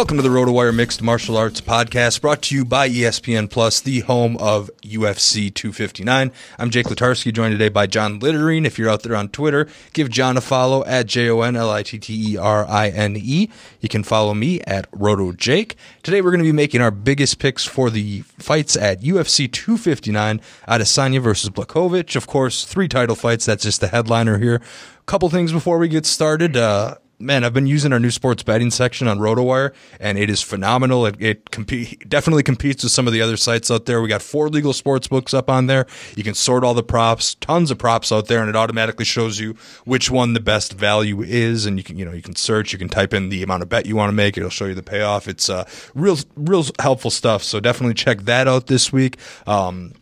Welcome to the RotoWire Mixed Martial Arts Podcast, brought to you by ESPN Plus, the home of UFC 259. I'm Jake Latarski, joined today by Jon Litterine. If you're out there on Twitter, give Jon a follow at J O N L I T T E R I N E. You can follow me at RotoJake. Today we're going to be making our biggest picks for the fights at UFC 259 Adesanya versus Blachowicz. Of course, three title fights. That's just the headliner here. A couple things before we get started. Uh, man, I've been using our new sports betting section on RotoWire, and it is phenomenal. It, it definitely competes with some of the other sites out there. We got four legal sports books up on there. You can sort all the props, tons of props out there, and it automatically shows you which one the best value is. And you can, you know, you can search, you can type in the amount of bet you want to make. It'll show you the payoff. It's uh, real, real helpful stuff. So definitely check that out this week. Um,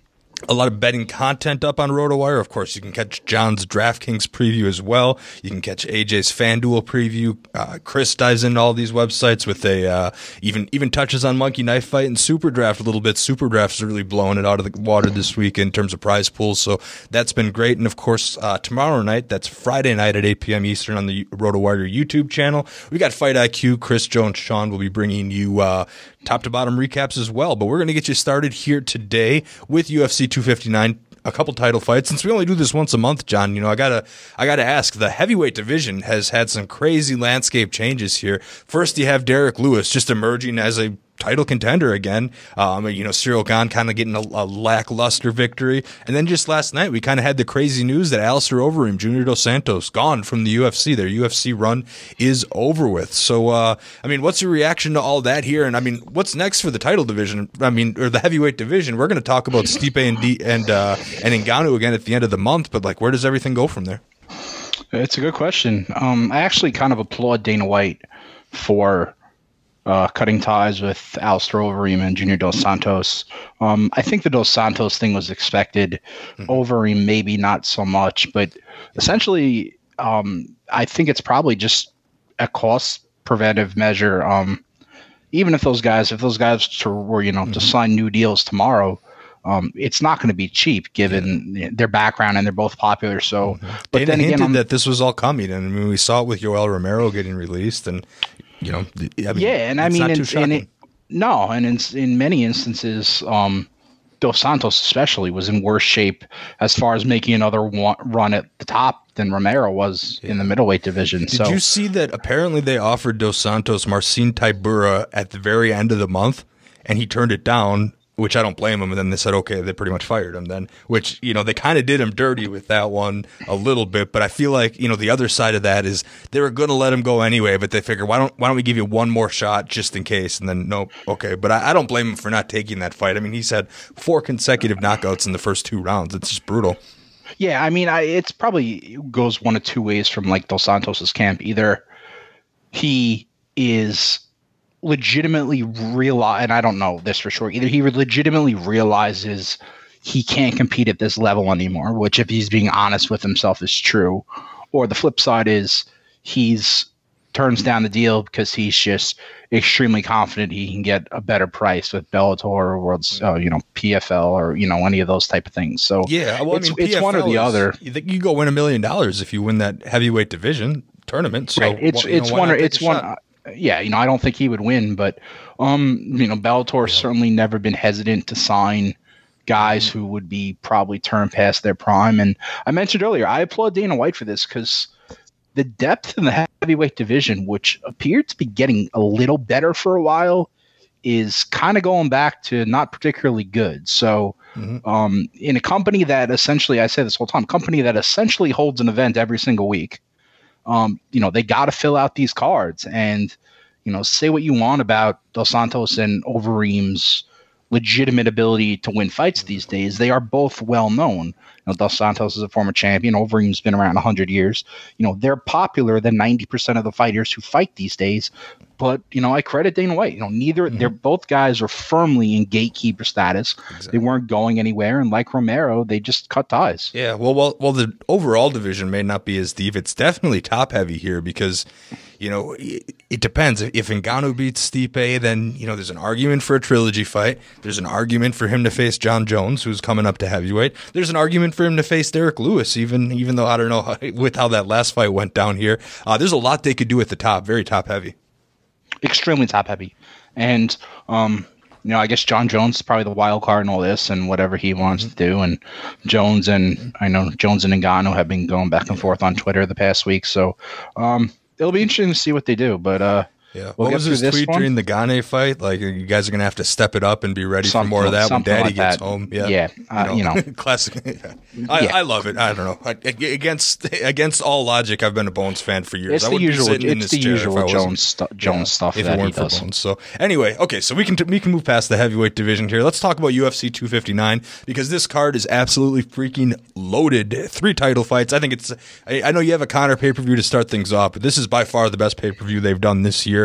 a lot of betting content up on RotoWire. Of course, you can catch Jon's DraftKings preview as well. You can catch AJ's FanDuel preview. Uh, Chris dives into all these websites with a uh, even even touches on Monkey Knife Fight and Super Draft a little bit. Super Draft's really blowing it out of the water this week in terms of prize pools, so that's been great. And of course, uh, tomorrow night, that's Friday night at 8 p.m. Eastern on the RotoWire YouTube channel. We got Fight IQ. Chris, and Sean will be bringing you uh, top to bottom recaps as well. But we're going to get you started here today with UFC 259 a couple title fights. Since we only do this once a month Jon you know i gotta i gotta ask the heavyweight division has had some crazy landscape changes here. First you have derrick lewis just emerging as a title contender again. Um, you know, Ciryl Gane kind of getting a, a, lackluster victory. And then just last night, we kind of had the crazy news that Alistair Overeem, Junior Dos Santos, gone from the UFC. Their UFC run is over with. So, uh, I mean, what's your reaction to all that here? And I mean, what's next for the title division? I mean, or the heavyweight division? We're going to talk about Stipe and D- and uh, and Ngannou again at the end of the month. But like, where does everything go from there? It's a good question. Um, I actually kind of applaud Dana White for uh, cutting ties with Alistair Overeem and Junior Dos Santos. Um, I think the Dos Santos thing was expected. Mm-hmm. Overeem maybe not so much, but essentially um, I think it's probably just a cost preventive measure. Um, even if those guys, if those guys were, you know, mm-hmm. to sign new deals tomorrow, um, it's not going to be cheap given yeah. their background and they're both popular. So, mm-hmm. but Dana then hinted again, that this was all coming, and I mean, we saw it with Yoel Romero getting released, and you know, I mean, yeah, and I mean, and it, no, and in in many instances, um, Dos Santos especially was in worse shape as far as making another one, run at the top than Romero was yeah. in the middleweight division. Did so, you see that? Apparently, they offered Dos Santos Marcin Tybura at the very end of the month, and he turned it down which I don't blame him. And then they said, okay, they pretty much fired him then, which, you know, they kind of did him dirty with that one a little bit. But I feel like, you know, the other side of that is they were going to let him go anyway, but they figured, why don't, why don't we give you one more shot just in case? And then, nope, okay. But I, I don't blame him for not taking that fight. I mean, he's had four consecutive knockouts in the first two rounds. It's just brutal. Yeah. I mean, I, it's probably goes one of two ways from like Dos Santos's camp. Either he is legitimately realize, and I don't know this for sure, either he legitimately realizes he can't compete at this level anymore, which, if he's being honest with himself, is true, or the flip side is he's turns down the deal because he's just extremely confident he can get a better price with Bellator or World's, uh, you know, PFL or you know any of those type of things. So yeah, well, it's, I mean, it's one or the is, other. You think you go win a million dollars if you win that heavyweight division tournament? So right. it's it's know, one or it's one yeah, you know, I don't think he would win, but um, you know, Bellator's yeah. certainly never been hesitant to sign guys mm-hmm. who would be probably turned past their prime. And I mentioned earlier, I applaud Dana White for this because the depth in the heavyweight division, which appeared to be getting a little better for a while, is kind of going back to not particularly good. So, mm-hmm. um, in a company that essentially, I say this whole time, company that essentially holds an event every single week, um, you know, they got to fill out these cards. And, you know, say what you want about Dos Santos and Overeem's legitimate ability to win fights these days. They are both well known. Know, Dos Santos is a former champion. Overeem's been around 100 years. You know, they're popular than 90% of the fighters who fight these days. But, you know, I credit Dana White. You know, neither, mm-hmm. they're both guys are firmly in gatekeeper status. Exactly. They weren't going anywhere. And like Romero, they just cut ties. Yeah. Well, well, well, the overall division may not be as deep. It's definitely top heavy here because you know, it, it depends. If Ngannou beats Stipe, then you know there's an argument for a trilogy fight. There's an argument for him to face Jon Jones, who's coming up to heavyweight. There's an argument for him to face Derrick Lewis, even even though I don't know how, with how that last fight went down here. Uh, there's a lot they could do at the top, very top heavy, extremely top heavy, and um, you know, I guess Jon Jones is probably the wild card in all this and whatever he wants to do. And Jones and I know Jones and Ngannou have been going back and forth on Twitter the past week. So, um, it'll be interesting to see what they do. But uh, yeah, we'll what was his tweet one? during the Gane fight? Like, you guys are gonna have to step it up and be ready something, for more of that when Daddy like gets that. home. Yeah, yeah, uh, you know, you know. classic. Yeah. I, yeah. I, love it. I don't know. I, against against all logic, I've been a Bones fan for years. It's I the usual. It's the usual Jones stu- Jones yeah, stuff if that it weren't he does. For Bones. So anyway, okay, so we can t- we can move past the heavyweight division here. Let's talk about UFC 259 because this card is absolutely freaking loaded. Three title fights. I think it's. I, I know you have a Conor pay per view to start things off, but this is by far the best pay per view they've done this year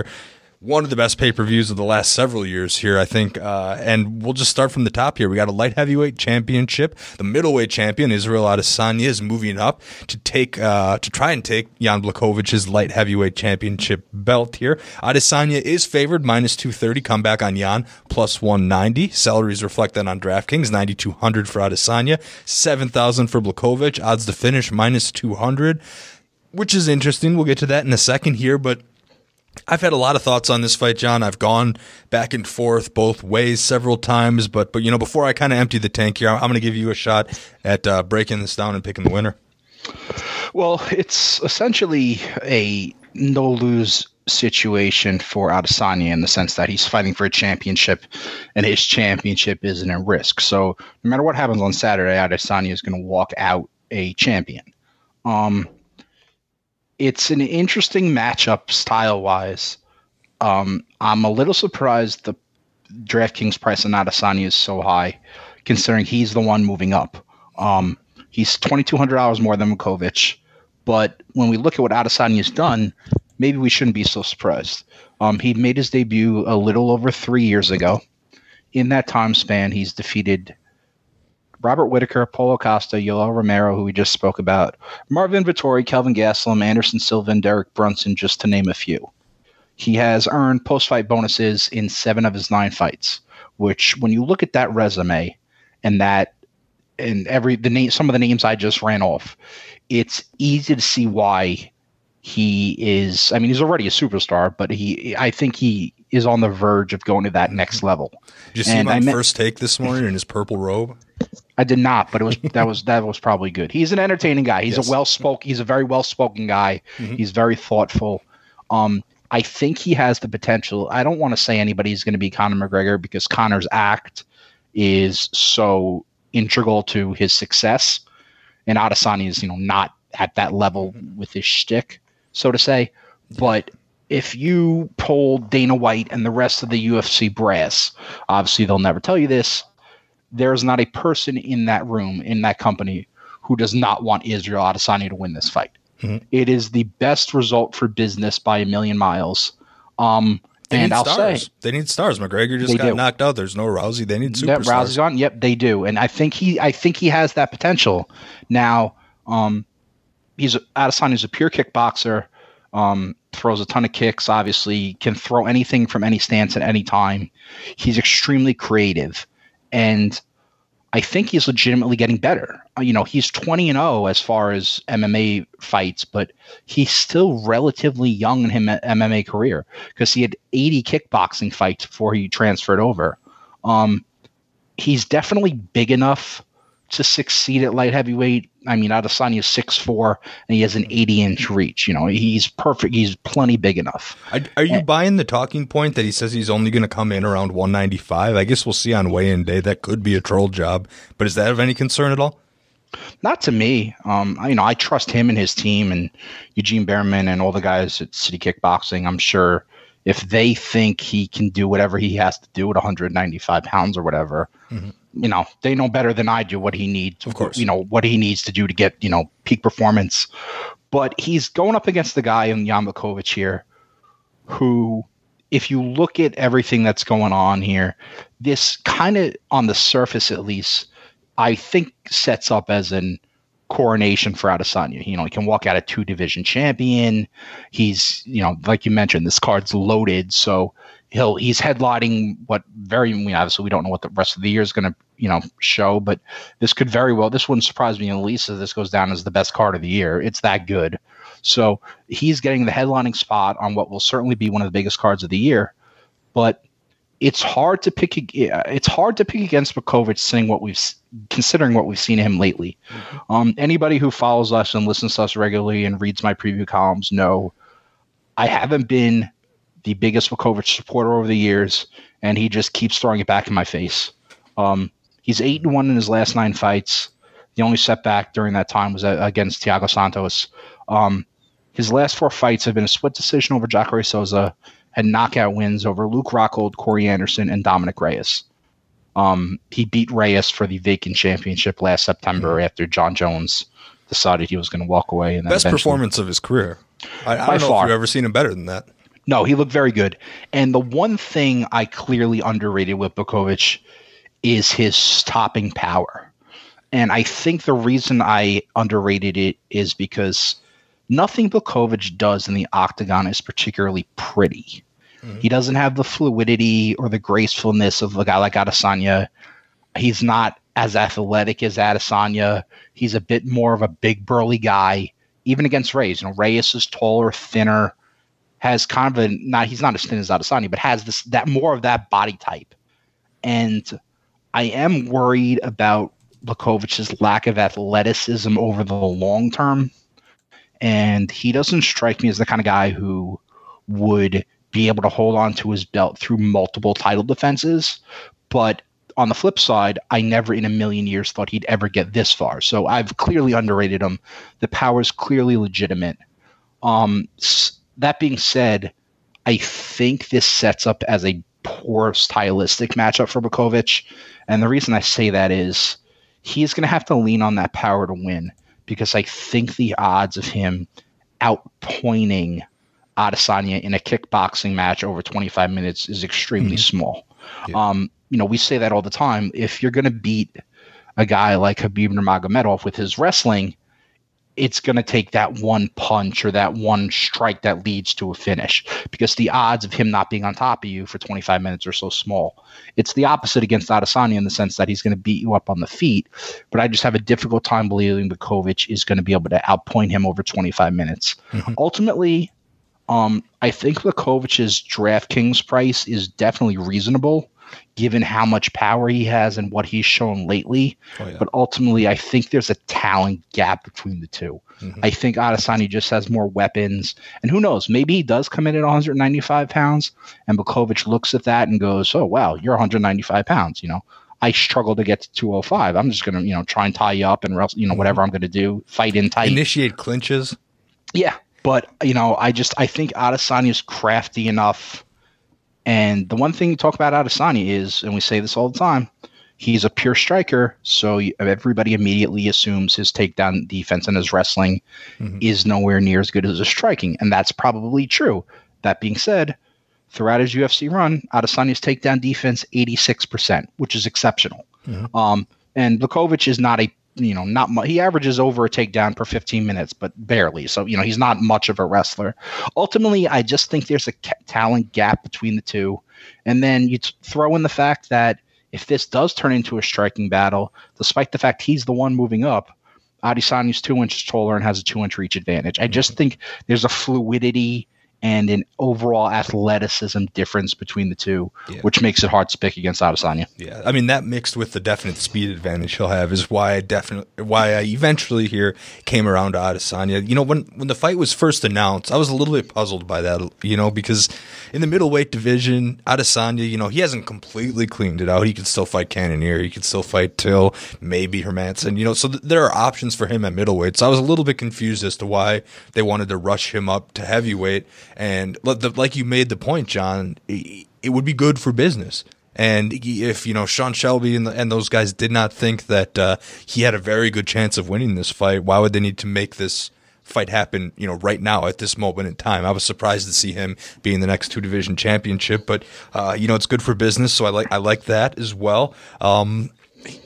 one of the best pay per views of the last several years here, I think. Uh, and we'll just start from the top here. We got a light heavyweight championship. The middleweight champion Israel Adesanya is moving up to take uh, to try and take Jan Blachowicz light heavyweight championship belt here. Adesanya is favored minus two thirty. Comeback on Jan plus one ninety. Salaries reflected on DraftKings ninety two hundred for Adesanya, seven thousand for Blachowicz. Odds to finish minus two hundred. Which is interesting. We'll get to that in a second here, but I've had a lot of thoughts on this fight, Jon. I've gone back and forth both ways several times, but but you know, before I kind of empty the tank here, I'm, going to give you a shot at uh, breaking this down and picking the winner. Well, it's essentially a no lose situation for Adesanya in the sense that he's fighting for a championship, and his championship isn't at risk. So no matter what happens on Saturday, Adesanya is going to walk out a champion. Um, it's an interesting matchup style wise. Um, I'm a little surprised the DraftKings price on Adesanya is so high, considering he's the one moving up. Um, he's twenty two hundred dollars more than Blachowicz, but when we look at what Adesanya's done, maybe we shouldn't be so surprised. Um, he made his debut a little over three years ago. In that time span, he's defeated Robert Whitaker, Paulo Costa, Yoel Romero, who we just spoke about, Marvin Vettori, Kelvin Gastelum, Anderson Silva, and Derek Brunson, just to name a few. He has earned post fight bonuses in seven of his nine fights, which, when you look at that resume and that, and every the name, some of the names I just ran off, it's easy to see why he is. I mean, he's already a superstar, but he, I think he is on the verge of going to that next level. Did you see and him on met, first take this morning in his purple robe? I did not, but it was that was that was probably good. He's an entertaining guy. He's yes. a well spoken. He's a very well spoken guy. Mm-hmm. He's very thoughtful. Um, I think he has the potential. I don't want to say anybody's going to be Conor McGregor because Conor's act is so integral to his success, and Adesanya is you know not at that level with his shtick, so to say. But if you polled Dana White and the rest of the UFC brass, obviously they'll never tell you this. There is not a person in that room in that company who does not want Israel Adesanya to win this fight. Mm-hmm. It is the best result for business by a million miles. Um, they and I'll stars. say they need stars. McGregor just got do. knocked out. There's no Rousey. They need superstars. Yep, Rousey's on. Yep, they do. And I think he, I think he has that potential. Now, um, he's Adesanya's a pure kickboxer. Um, throws a ton of kicks. Obviously, can throw anything from any stance at any time. He's extremely creative, and I think he's legitimately getting better. Uh, you know, he's 20 and 0 as far as MMA fights, but he's still relatively young in his MMA career because he had 80 kickboxing fights before he transferred over. Um, he's definitely big enough to succeed at light heavyweight. I mean, Adesanya is 6'4", and he has an 80-inch reach. You know, he's perfect. He's plenty big enough. Are, are you and, buying the talking point that he says he's only going to come in around 195? I guess we'll see on weigh-in day. That could be a troll job. But is that of any concern at all? Not to me. Um, I, you know, I trust him and his team and Eugene Bareman and all the guys at City Kickboxing. I'm sure if they think he can do whatever he has to do at 195 pounds or whatever – mm-hmm you know, they know better than I do what he needs. Of course, you know what he needs to do to get you know peak performance. But he's going up against the guy in Blachowicz here, who, if you look at everything that's going on here, this kind of on the surface at least, I think sets up as an coronation for Adesanya. You know, he can walk out a two division champion. He's, you know, like you mentioned, this card's loaded. So he'll he's headlining what very mean, obviously we don't know what the rest of the year is going to you know show, but this could very well this wouldn't surprise me in the least if this goes down as the best card of the year. It's that good. So he's getting the headlining spot on what will certainly be one of the biggest cards of the year, but it's hard to pick. It's hard to pick against Blachowicz, seeing what we've considering what we've seen him lately. Mm-hmm. Um, anybody who follows us and listens to us regularly and reads my preview columns know I haven't been the biggest Blachowicz supporter over the years, and he just keeps throwing it back in my face. Um, he's eight and one in his last nine fights. The only setback during that time was against Thiago Santos. Um, his last four fights have been a split decision over Jacare Souza and knockout wins over Luke Rockhold, Corey Anderson, and Dominick Reyes. Um, he beat Reyes for the vacant championship last September mm-hmm. after Jon Jones decided he was going to walk away. And best performance of his career. I, I don't know far. if you've ever seen him better than that. No, he looked very good. And the one thing I clearly underrated with Blachowicz is his stopping power. And I think the reason I underrated it is because nothing Blachowicz does in the octagon is particularly pretty. Mm-hmm. He doesn't have the fluidity or the gracefulness of a guy like Adesanya. He's not as athletic as Adesanya. He's a bit more of a big burly guy, even against Reyes. You know, Reyes is taller, thinner, has kind of a not he's not as thin as Adesanya, but has this that more of that body type. And I am worried about Blachowicz's lack of athleticism over the long term. And he doesn't strike me as the kind of guy who would be able to hold on to his belt through multiple title defenses. But on the flip side, I never in a million years thought he'd ever get this far. So I've clearly underrated him. The power is clearly legitimate. Um, that being said, I think this sets up as a poor stylistic matchup for Blachowicz. And the reason I say that is he's going to have to lean on that power to win because I think the odds of him outpointing Adesanya in a kickboxing match over 25 minutes is extremely mm-hmm. small. Yeah. Um, you know, we say that all the time. If you're going to beat a guy like Khabib Nurmagomedov with his wrestling, it's going to take that one punch or that one strike that leads to a finish because the odds of him not being on top of you for 25 minutes are so small. It's the opposite against Adesanya in the sense that he's going to beat you up on the feet, but I just have a difficult time believing Blachowicz is going to be able to outpoint him over 25 minutes. Mm-hmm. Ultimately, um, I think Blachowicz's DraftKings price is definitely reasonable given how much power he has and what he's shown lately. Oh, yeah. But ultimately, I think there's a talent gap between the 2 mm-hmm. I think Adesanya just has more weapons. And who knows? Maybe he does come in at 195 pounds, and Blachowicz looks at that and goes, oh, wow, you're 195 pounds. You know, I struggle to get to 205. I'm just going to, you know, try and tie you up and, you know, whatever mm-hmm. I'm going to do, fight in tight. Initiate clinches. Yeah. But, you know, I just, I think Adesanya's crafty enough and the one thing you talk about Adesanya is, and we say this all the time, he's a pure striker. So everybody immediately assumes his takedown defense and his wrestling mm-hmm. is nowhere near as good as his striking. And that's probably true. That being said, throughout his UFC run, Adesanya's takedown defense 86%, which is exceptional. Mm-hmm. Um, and Blachowicz is not a you know, not much. He averages over a takedown per 15 minutes, but barely. So, you know, he's not much of a wrestler. Ultimately, I just think there's a talent gap between the two. And then you t- throw in the fact that if this does turn into a striking battle, despite the fact he's the one moving up, Adesanya's two inches taller and has a two inch reach advantage. I just think there's a fluidity and an overall athleticism difference between the two, yeah. which makes it hard to pick against Adesanya. Yeah, I mean that mixed with the definite speed advantage he'll have is why I definitely why I eventually here came around to Adesanya. You know, when when the fight was first announced, I was a little bit puzzled by that. You know, because in the middleweight division, Adesanya, you know, he hasn't completely cleaned it out. He can still fight Cannonier, he can still fight Till, maybe Hermansson. You know, so th- there are options for him at middleweight. So I was a little bit confused as to why they wanted to rush him up to heavyweight and like you made the point, Jon, it would be good for business. And if you know Sean Shelby and, the, and those guys did not think that uh, he had a very good chance of winning this fight, why would they need to make this fight happen? You know, right now at this moment in time, I was surprised to see him being the next two division championship. But uh, you know, it's good for business, so I like I like that as well. Um,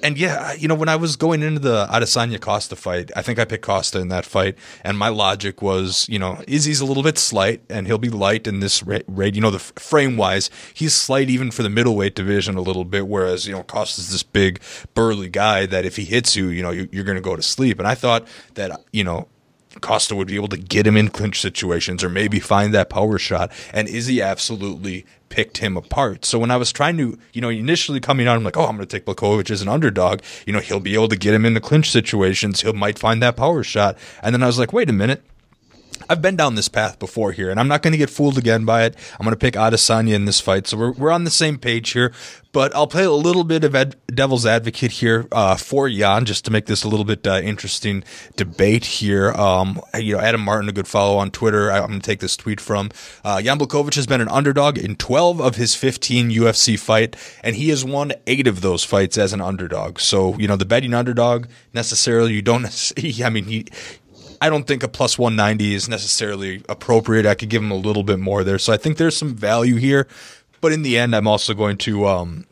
and yeah, you know, when I was going into the Adesanya Costa fight, I think I picked Costa in that fight, and my logic was, you know, Izzy's a little bit slight, and he'll be light in this raid. You know, the frame wise, he's slight even for the middleweight division a little bit, whereas you know Costa's this big burly guy that if he hits you, you know, you're going to go to sleep. And I thought that you know Costa would be able to get him in clinch situations or maybe find that power shot. And Izzy absolutely picked him apart. So when I was trying to, you know, initially coming on, I'm like, oh, I'm going to take Blachowicz as an underdog. You know, he'll be able to get him in the clinch situations. He might find that power shot. And then I was like, wait a minute. I've been down this path before here, and I'm not going to get fooled again by it. I'm going to pick Adesanya in this fight, so we're we're on the same page here. But I'll play a little bit of ed- devil's advocate here uh, for Jan, just to make this a little bit uh, interesting debate here. Um, you know, Adam Martin, a good follow on Twitter. I, am going to take this tweet from uh, Jan Blachowicz has been an underdog in 12 of his 15 UFC fight, and he has won eight of those fights as an underdog. So you know, the betting underdog necessarily you don't. I mean, he I don't think a plus 190 is necessarily appropriate. I could give him a little bit more there. So I think there's some value here. But in the end, I'm also going to, um,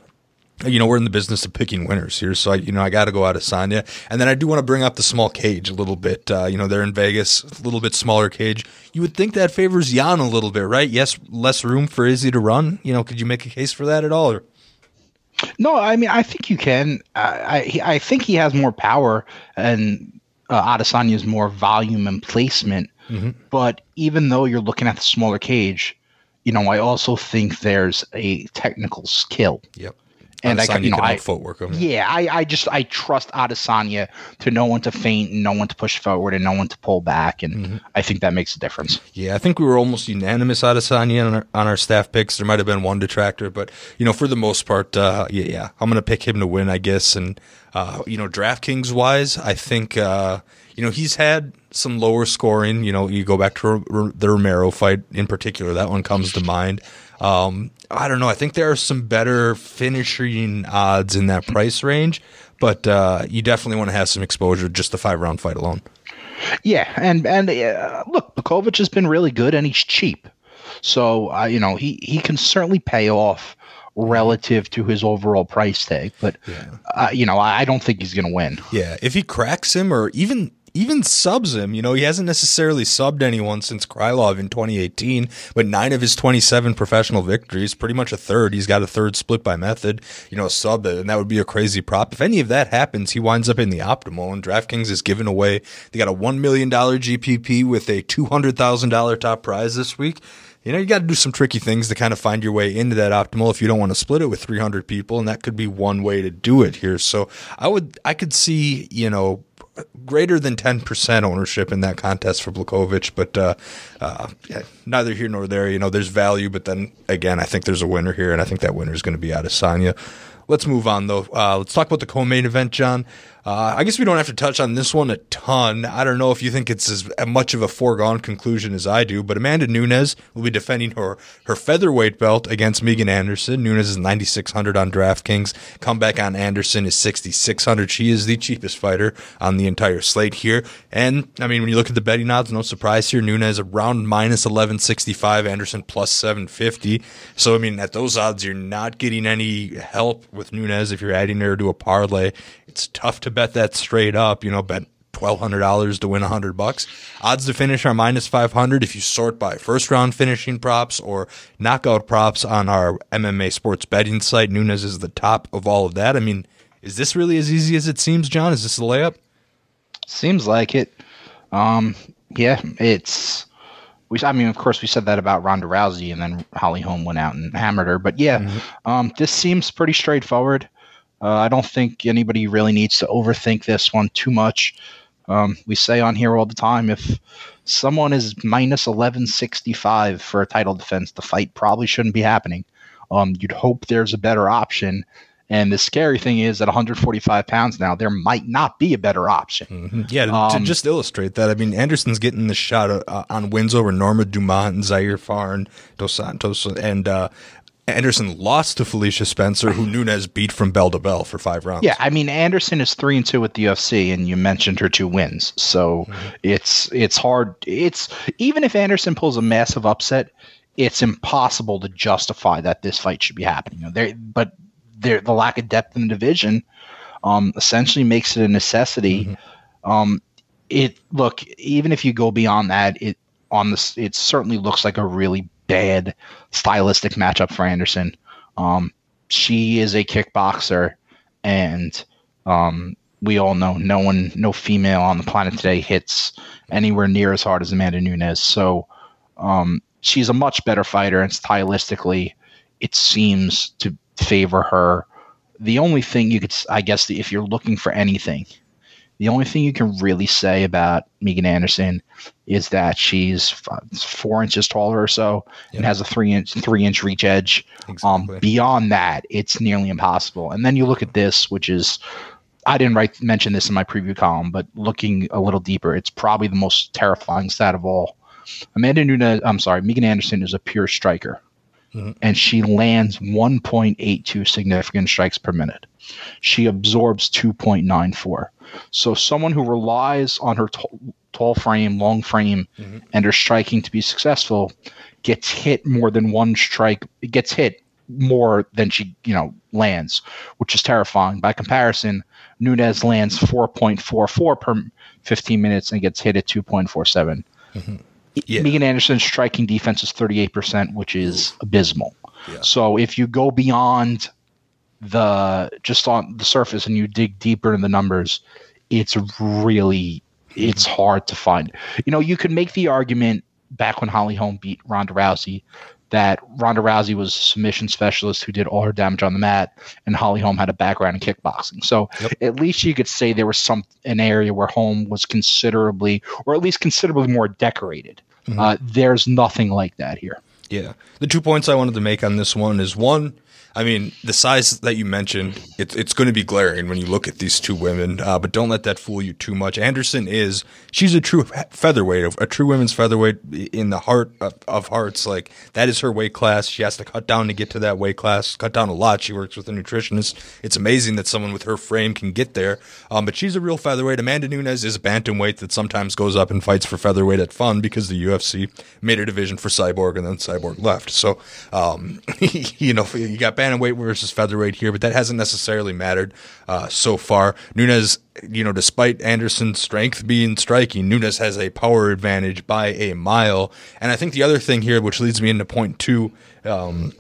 you know, we're in the business of picking winners here. So, I, you know, I got to go Adesanya. And then I do want to bring up the small cage a little bit. Uh, you know, they're in Vegas, a little bit smaller cage. You would think that favors Jan a little bit, right? Yes, less room for Izzy to run. You know, could you make a case for that at all? Or? No, I mean, I think you can. I, I think he has more power, and uh, Adesanya's more volume and placement. Mm-hmm. But even though you're looking at the smaller cage, you know, I also think there's a technical skill. Yep. And Adesanya I, you know, I footwork. Him. Yeah, I, I just I trust Adesanya to know when to feint and know when to push forward and know when to pull back, and mm-hmm. I think that makes a difference. Yeah, I think we were almost unanimous Adesanya on our, on our staff picks. There might have been one detractor, but you know, for the most part, uh, yeah, yeah, I'm gonna pick him to win, I guess, and uh, you know, DraftKings wise, I think uh, you know he's had some lower scoring. You know, you go back to the Romero fight in particular. That one comes to mind. Um, I don't know. I think there are some better finishing odds in that price range, but uh, you definitely want to have some exposure just the five round fight alone. Yeah, and and uh, look, Blachowicz has been really good, and he's cheap. So uh, you know he he can certainly pay off relative to his overall price tag. But yeah. uh, you know, I, I don't think he's going to win. Yeah, if he cracks him, or even even subs him. You know, he hasn't necessarily subbed anyone since Krylov in 2018, but nine of his 27 professional victories, pretty much a third. He's got a third split by method, you know, sub, uh, and that would be a crazy prop. If any of that happens, he winds up in the optimal, and DraftKings is giving away, they got a $1 million GPP with a $200,000 top prize this week you know, you got to do some tricky things to kind of find your way into that optimal if you don't want to split it with 300 people. And that could be one way to do it here. So I would, I could see, you know, greater than 10% ownership in that contest for Blachowicz, but uh, uh, yeah, neither here nor there. You know, there's value, but then again, I think there's a winner here, and I think that winner is going to be out of Adesanya. Let's move on, though. Uh, let's talk about the co-main event, Jon. Uh, I guess we don't have to touch on this one a ton. I don't know if you think it's as much of a foregone conclusion as I do, but Amanda Nunes will be defending her her featherweight belt against Megan Anderson. Nunes is 9600 on DraftKings. Comeback on Anderson is 6600. She is the cheapest fighter on the entire slate here. And I mean, when you look at the betting odds, no surprise here. Nunes around minus 1165, Anderson plus 750. So I mean, at those odds, you're not getting any help with Nunes if you're adding her to a parlay. It's tough to bet that straight up. You know, bet twelve hundred dollars to win a hundred bucks. Odds to finish are minus five hundred if you sort by first round finishing props or knockout props on our MMA sports betting site. Nunes is the top of all of that. I mean, is this really as easy as it seems, Jon? Is this a layup? Seems like it. Um, yeah, it's. We, I mean, of course, we said that about Ronda Rousey, and then Holly Holm went out and hammered her. But yeah, mm-hmm. um, this seems pretty straightforward. Uh, I don't think anybody really needs to overthink this one too much. Um, we say on here all the time if someone is minus 1165 for a title defense, the fight probably shouldn't be happening. Um, you'd hope there's a better option. And the scary thing is, at 145 pounds now, there might not be a better option. Mm-hmm. Yeah, to, um, to, just illustrate that, I mean, Anderson's getting the shot uh, on wins over Norma Dumont and Zarah Fairn, Dos Santos, and uh, Anderson lost to Felicia Spencer, who Nunes beat from bell to bell for five rounds. Yeah, I mean Anderson is three and two with the UFC, and you mentioned her two wins, so mm-hmm. it's it's hard. It's even if Anderson pulls a massive upset, it's impossible to justify that this fight should be happening. You know, there, but there, the lack of depth in the division um, essentially makes it a necessity. Mm-hmm. Um, it look even if you go beyond that, it on this it certainly looks like a really bad stylistic matchup for Anderson. Um, she is a kickboxer, and um, we all know no one, no female on the planet today hits anywhere near as hard as Amanda Nunes. So um, she's a much better fighter, and stylistically, it seems to favor her. The only thing you could, I guess, if you're looking for anything, the only thing you can really say about Megan Anderson is that she's four inches taller or so yep. and has a three inch three inch reach edge. Um, exactly. Um, beyond that, it's nearly impossible. And then you look at this, which is I didn't write mention this in my preview column, but looking a little deeper, it's probably the most terrifying stat of all. Amanda Nunes, I'm sorry, Megan Anderson is a pure striker. Mm-hmm. And she lands 1.82 significant strikes per minute. She absorbs 2.94. So someone who relies on her t- tall frame, long frame, mm-hmm. and her striking to be successful gets hit more than one strike. Gets hit more than she, you know, lands, which is terrifying. By comparison, Nunes lands 4.44 per 15 minutes and gets hit at 2.47. Mm-hmm. Yeah. Megan Anderson's striking defense is 38%, which is abysmal. Yeah. So if you go beyond the just on the surface and you dig deeper in the numbers, it's really mm-hmm. it's hard to find. You know, you could make the argument back when Holly Holm beat Ronda Rousey that Ronda Rousey was a submission specialist who did all her damage on the mat, and Holly Holm had a background in kickboxing. So yep. at least you could say there was some an area where Holm was considerably, or at least considerably more decorated. Mm-hmm. Uh, there's nothing like that here. Yeah, the two points I wanted to make on this one is one I mean, the size that you mentioned, it's it's going to be glaring when you look at these two women. Uh, but don't let that fool you too much. Anderson is she's a true featherweight, a true women's featherweight in the heart of, of, hearts. Like that is her weight class. She has to cut down to get to that weight class. Cut down a lot. She works with a nutritionist. It's amazing that someone with her frame can get there. Um, but she's a real featherweight. Amanda Nunes is a bantamweight that sometimes goes up and fights for featherweight at fun because the UFC made a division for Cyborg and then Cyborg left. So, um, you know, you got bantamweight versus featherweight here, but that hasn't necessarily mattered uh, so far. Nunes, you know, despite Anderson's strength being striking, Nunes has a power advantage by a mile. And I think the other thing here, which leads me into point two, um,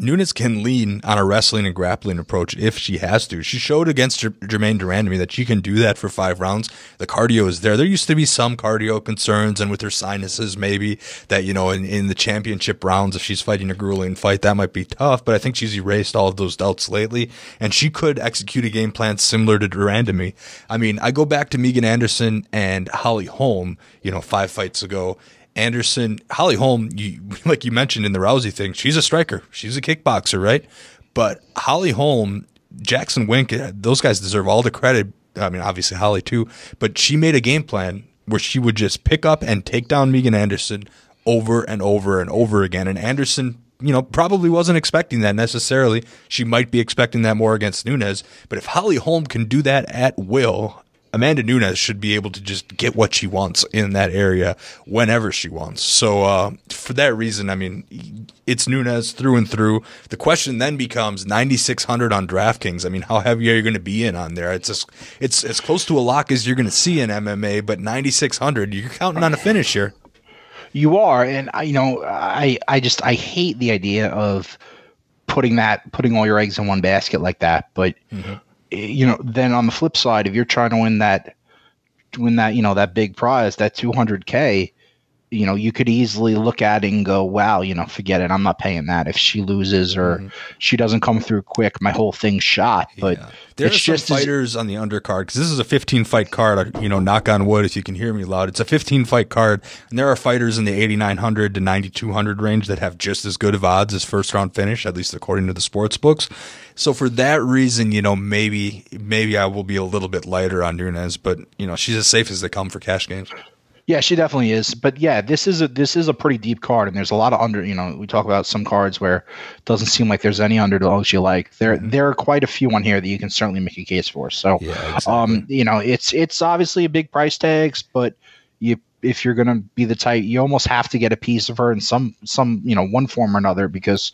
Nunes can lean on a wrestling and grappling approach if she has to. She showed against Ger- Germaine de Randamie that she can do that for five rounds. The cardio is there. There used to be some cardio concerns, and with her sinuses, maybe that you know in, in the championship rounds, if she's fighting a grueling fight, that might be tough. But I think she's erased all of those doubts lately, and she could execute a game plan similar to Durand to me. I mean, I go back to Megan Anderson and Holly Holm, you know, five fights ago, Anderson, Holly Holm, you, like you mentioned in the Rousey thing, she's a striker. She's a kickboxer, right? But Holly Holm, Jackson Wink, uh, those guys deserve all the credit. I mean, obviously Holly too, but she made a game plan where she would just pick up and take down Megan Anderson over and over and over again. And Anderson, you know, probably wasn't expecting that necessarily. She might be expecting that more against Nunes. But if Holly Holm can do that at will, Amanda Nunes should be able to just get what she wants in that area whenever she wants. So uh, for that reason, I mean, it's Nunes through and through. The question then becomes 9600 on DraftKings. I mean, how heavy are you going to be in on there? It's just, it's as close to a lock as you're going to see in MMA, but 9600, you're counting on a finish here. You are, and I, you know, I, I just, I hate the idea of putting that, putting all your eggs in one basket like that. But mm-hmm you know, then on the flip side, if you're trying to win that, win that, you know, that big prize, that 200k, you know, you could easily look at it and go, wow, you know, forget it. I'm not paying that. If she loses or mm-hmm. she doesn't come through quick, my whole thing's shot. But yeah. there are some fighters on the undercard because this is a 15 fight card. You know, knock on wood if you can hear me loud. It's a 15 fight card, and there are fighters in the 8900 to 9200 range that have just as good of odds as first round finish, at least according to the sports books. So for that reason, you know, maybe maybe I will be a little bit lighter on Nunes, but you know, she's as safe as they come for cash games. Yeah, she definitely is. But yeah, this is a this is a pretty deep card, and there's a lot of under. You know, we talk about some cards where it doesn't seem like there's any underdogs you like. There mm-hmm. there are quite a few on here that you can certainly make a case for. So, yeah, exactly. um, you know, it's it's obviously a big price tags, but you if you're going to be the type, you almost have to get a piece of her in some some you know one form or another because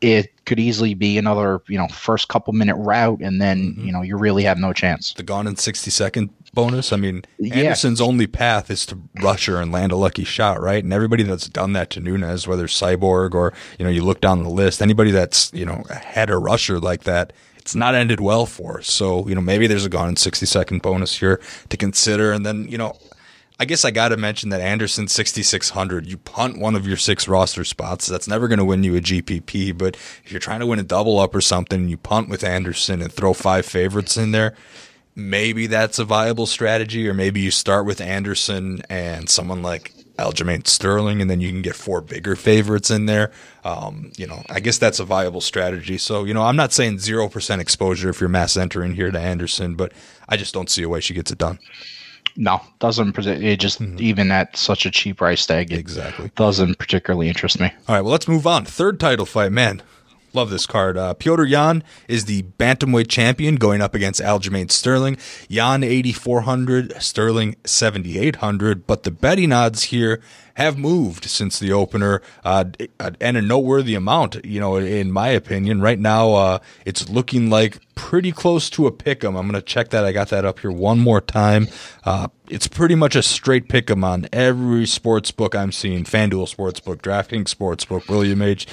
it could easily be another you know first couple minute route and then mm-hmm. you know you really have no chance. The gone in 60 second bonus? I mean anderson's yeah. only path is to rush her and land a lucky shot right? And everybody that's done that to nunes whether cyborg or you know you look down the list anybody that's you know had a rusher like that it's not ended well for. So you know maybe there's a gone in 60 second bonus here to consider. And then you know I guess I got to mention that Anderson 6600. You punt one of your six roster spots. That's never going to win you a GPP. But if you're trying to win a double up or something, you punt with Anderson and throw five favorites in there. Maybe that's a viable strategy, or maybe you start with Anderson and someone like Aljamain Sterling, and then you can get four bigger favorites in there. Um, you know, I guess that's a viable strategy. So, you know, I'm not saying 0% exposure if you're mass entering here to Anderson, but I just don't see a way she gets it done. No, doesn't present it just mm-hmm. even at such a cheap price tag. exactly doesn't particularly interest me. All right, well let's move on. Third title fight, man. Love this card. Uh, Petr Yan is the bantamweight champion going up against Aljamain Sterling. Yan 8400, Sterling 7800. But the betting odds here have moved since the opener, uh, and a noteworthy amount. You know, in my opinion, right now uh, it's looking like pretty close to a pick 'em. I'm going to check that. I got that up here one more time. Uh, it's pretty much a straight pick 'em on every sports book I'm seeing: FanDuel Sportsbook, DraftKings Sportsbook, William H.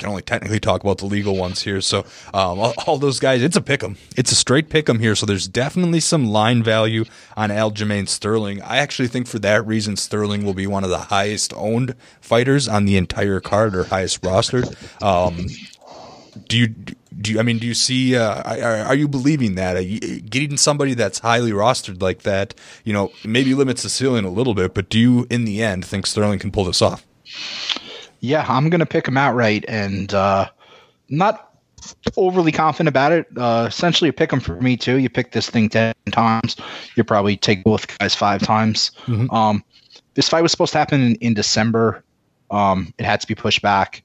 Can only technically talk about the legal ones here. So um, all, all, those guys, it's a pick 'em. It's a straight pick 'em here. So there's definitely some line value on Aljamain Sterling. I actually think for that reason, Sterling will be one of the highest owned fighters on the entire card or highest rostered. Um, do you do you, I mean do you see uh, are, are, you believing that you, getting somebody that's highly rostered like that you know maybe limits the ceiling a little bit but do you in the end think Sterling can pull this off yeah, I'm going to pick him outright and uh, not overly confident about it. Uh, essentially, a pick him for me too. You pick this thing 10 times, you probably take both guys five times. Mm-hmm. Um, this fight was supposed to happen in, in December. Um, it had to be pushed back.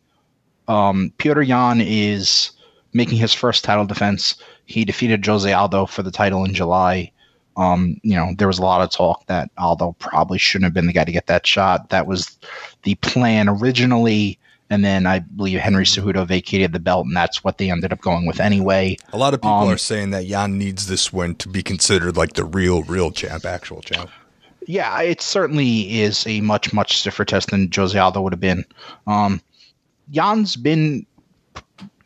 Um, Petr Yan is making his first title defense. He defeated Jose Aldo for the title in July. Um, you know, there was a lot of talk that Aldo probably shouldn't have been the guy to get that shot. That was the plan originally and then I believe Henry Cejudo vacated the belt, and that's what they ended up going with anyway. A lot of people um, are saying that Yan needs this win to be considered like the real, real champ, actual champ. Yeah, it certainly is a much, much stiffer test than Jose Aldo would have been. Um, Yan's been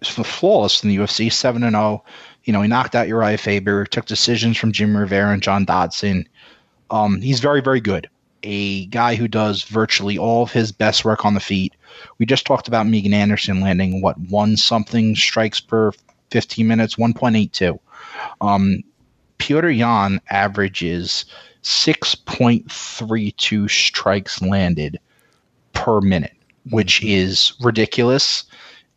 flawless in the UFC, seven and zero. You know, he knocked out Uriah Faber, took decisions from Jim Rivera and John Dodson. Um, he's very, very good. A guy who does virtually all of his best work on the feet. We just talked about Megan Anderson landing what one something strikes per 15 minutes, 1.82. Um, Petr Yan averages 6.32 strikes landed per minute, which is ridiculous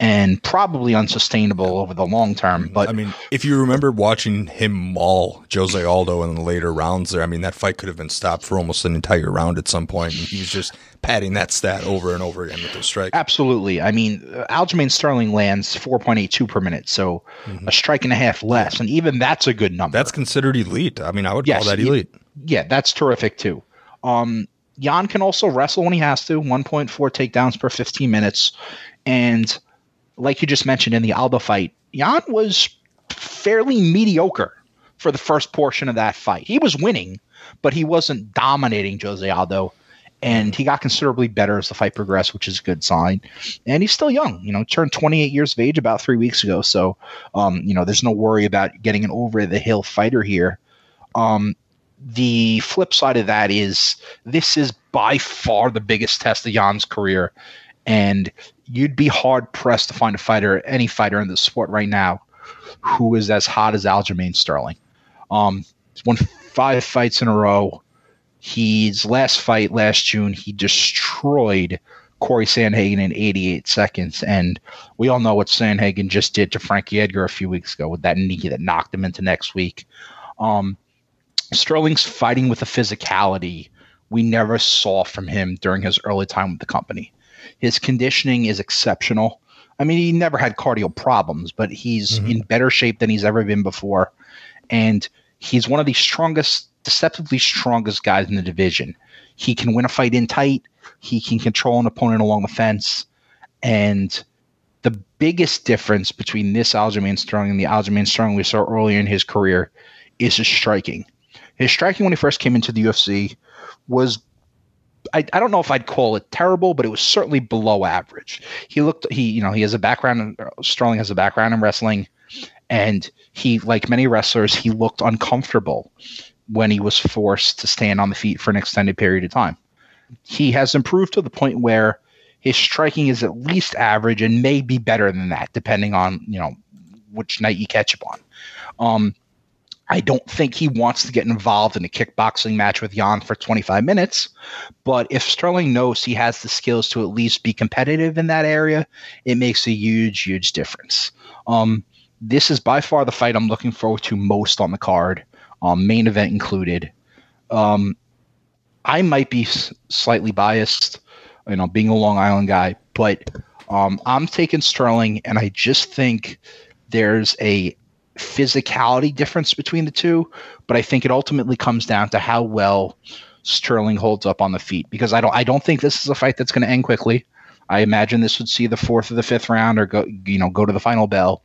and probably unsustainable over the long term. But I mean, if you remember watching him maul Jose Aldo in the later rounds there, I mean, that fight could have been stopped for almost an entire round at some point, and he was just padding that stat over and over again with those strikes. Absolutely. I mean, Aljamain Sterling lands 4.82 per minute, so mm-hmm. a strike and a half less, and even that's a good number. That's considered elite. I mean, I would yes, call that elite. Yeah, that's terrific too. Um, Yan can also wrestle when he has to, 1.4 takedowns per 15 minutes, and – like you just mentioned in the Aldo fight, Yan was fairly mediocre for the first portion of that fight. He was winning, but he wasn't dominating Jose Aldo. And he got considerably better as the fight progressed, which is a good sign. And he's still young, you know, turned 28 years of age about three weeks ago. So, um, you know, there's no worry about getting an over the hill fighter here. Um, the flip side of that is this is by far the biggest test of Yan's career. And you'd be hard pressed to find a fighter, any fighter in the sport right now, who is as hot as Aljamain Sterling. Um, he's won five fights in a row. His last fight last June, he destroyed Cory Sandhagen in 88 seconds. And we all know what Sandhagen just did to Frankie Edgar a few weeks ago with that knee that knocked him into next week. Um, Sterling's fighting with a physicality we never saw from him during his early time with the company. His conditioning is exceptional. I mean, he never had cardio problems, but he's mm-hmm. in better shape than he's ever been before. And he's one of the strongest, deceptively strongest guys in the division. He can win a fight in tight, he can control an opponent along the fence. And the biggest difference between this Aljamain Sterling and the Aljamain Sterling we saw earlier in his career is his striking. His striking when he first came into the UFC was I, I don't know if I'd call it terrible, but it was certainly below average. He looked he you know he has a background Sterling has a background in wrestling, and he like many wrestlers he looked uncomfortable when he was forced to stand on the feet for an extended period of time. He has improved to the point where his striking is at least average and may be better than that, depending on you know which night you catch up on. Um, I don't think he wants to get involved in a kickboxing match with Yan for 25 minutes. But if Sterling knows he has the skills to at least be competitive in that area, it makes a huge, huge difference. Um, this is by far the fight I'm looking forward to most on the card, um, main event included. Um, I might be s- slightly biased, you know, being a Long Island guy, but um, I'm taking Sterling, and I just think there's a physicality difference between the two, but I think it ultimately comes down to how well Sterling holds up on the feet because I don't I don't think this is a fight that's going to end quickly. I imagine this would see the fourth or the fifth round or go you know go to the final bell.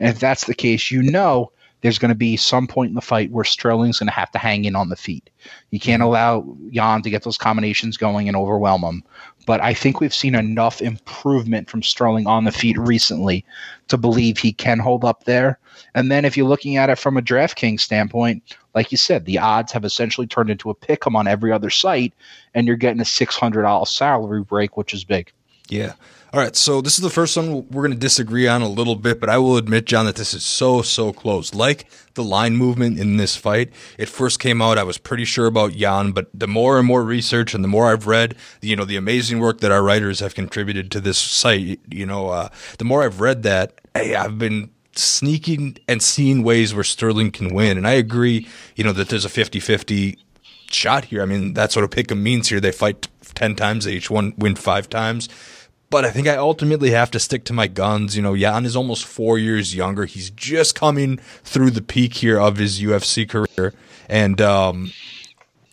And if that's the case, you know there's going to be some point in the fight where Sterling's going to have to hang in on the feet. You can't mm-hmm. allow Yan to get those combinations going and overwhelm him. But I think we've seen enough improvement from Sterling on the feet recently to believe he can hold up there. And then if you're looking at it from a DraftKings standpoint, like you said, the odds have essentially turned into a pick 'em on every other site, and you're getting a $600 salary break, which is big. Yeah. All right, so this is the first one we're going to disagree on a little bit, but I will admit, John, that this is so, so close. Like the line movement in this fight, it first came out, I was pretty sure about Yan, but the more and more research and the more I've read, you know, the amazing work that our writers have contributed to this site, you know, uh, the more I've read that, hey, I've been sneaking and seeing ways where Sterling can win. And I agree, you know, that there's a 50 50 shot here. I mean, that's what a pick means here. They fight 10 times, they each one win five times. But I think I ultimately have to stick to my guns. You know, Yan is almost four years younger. He's just coming through the peak here of his UFC career. And, um,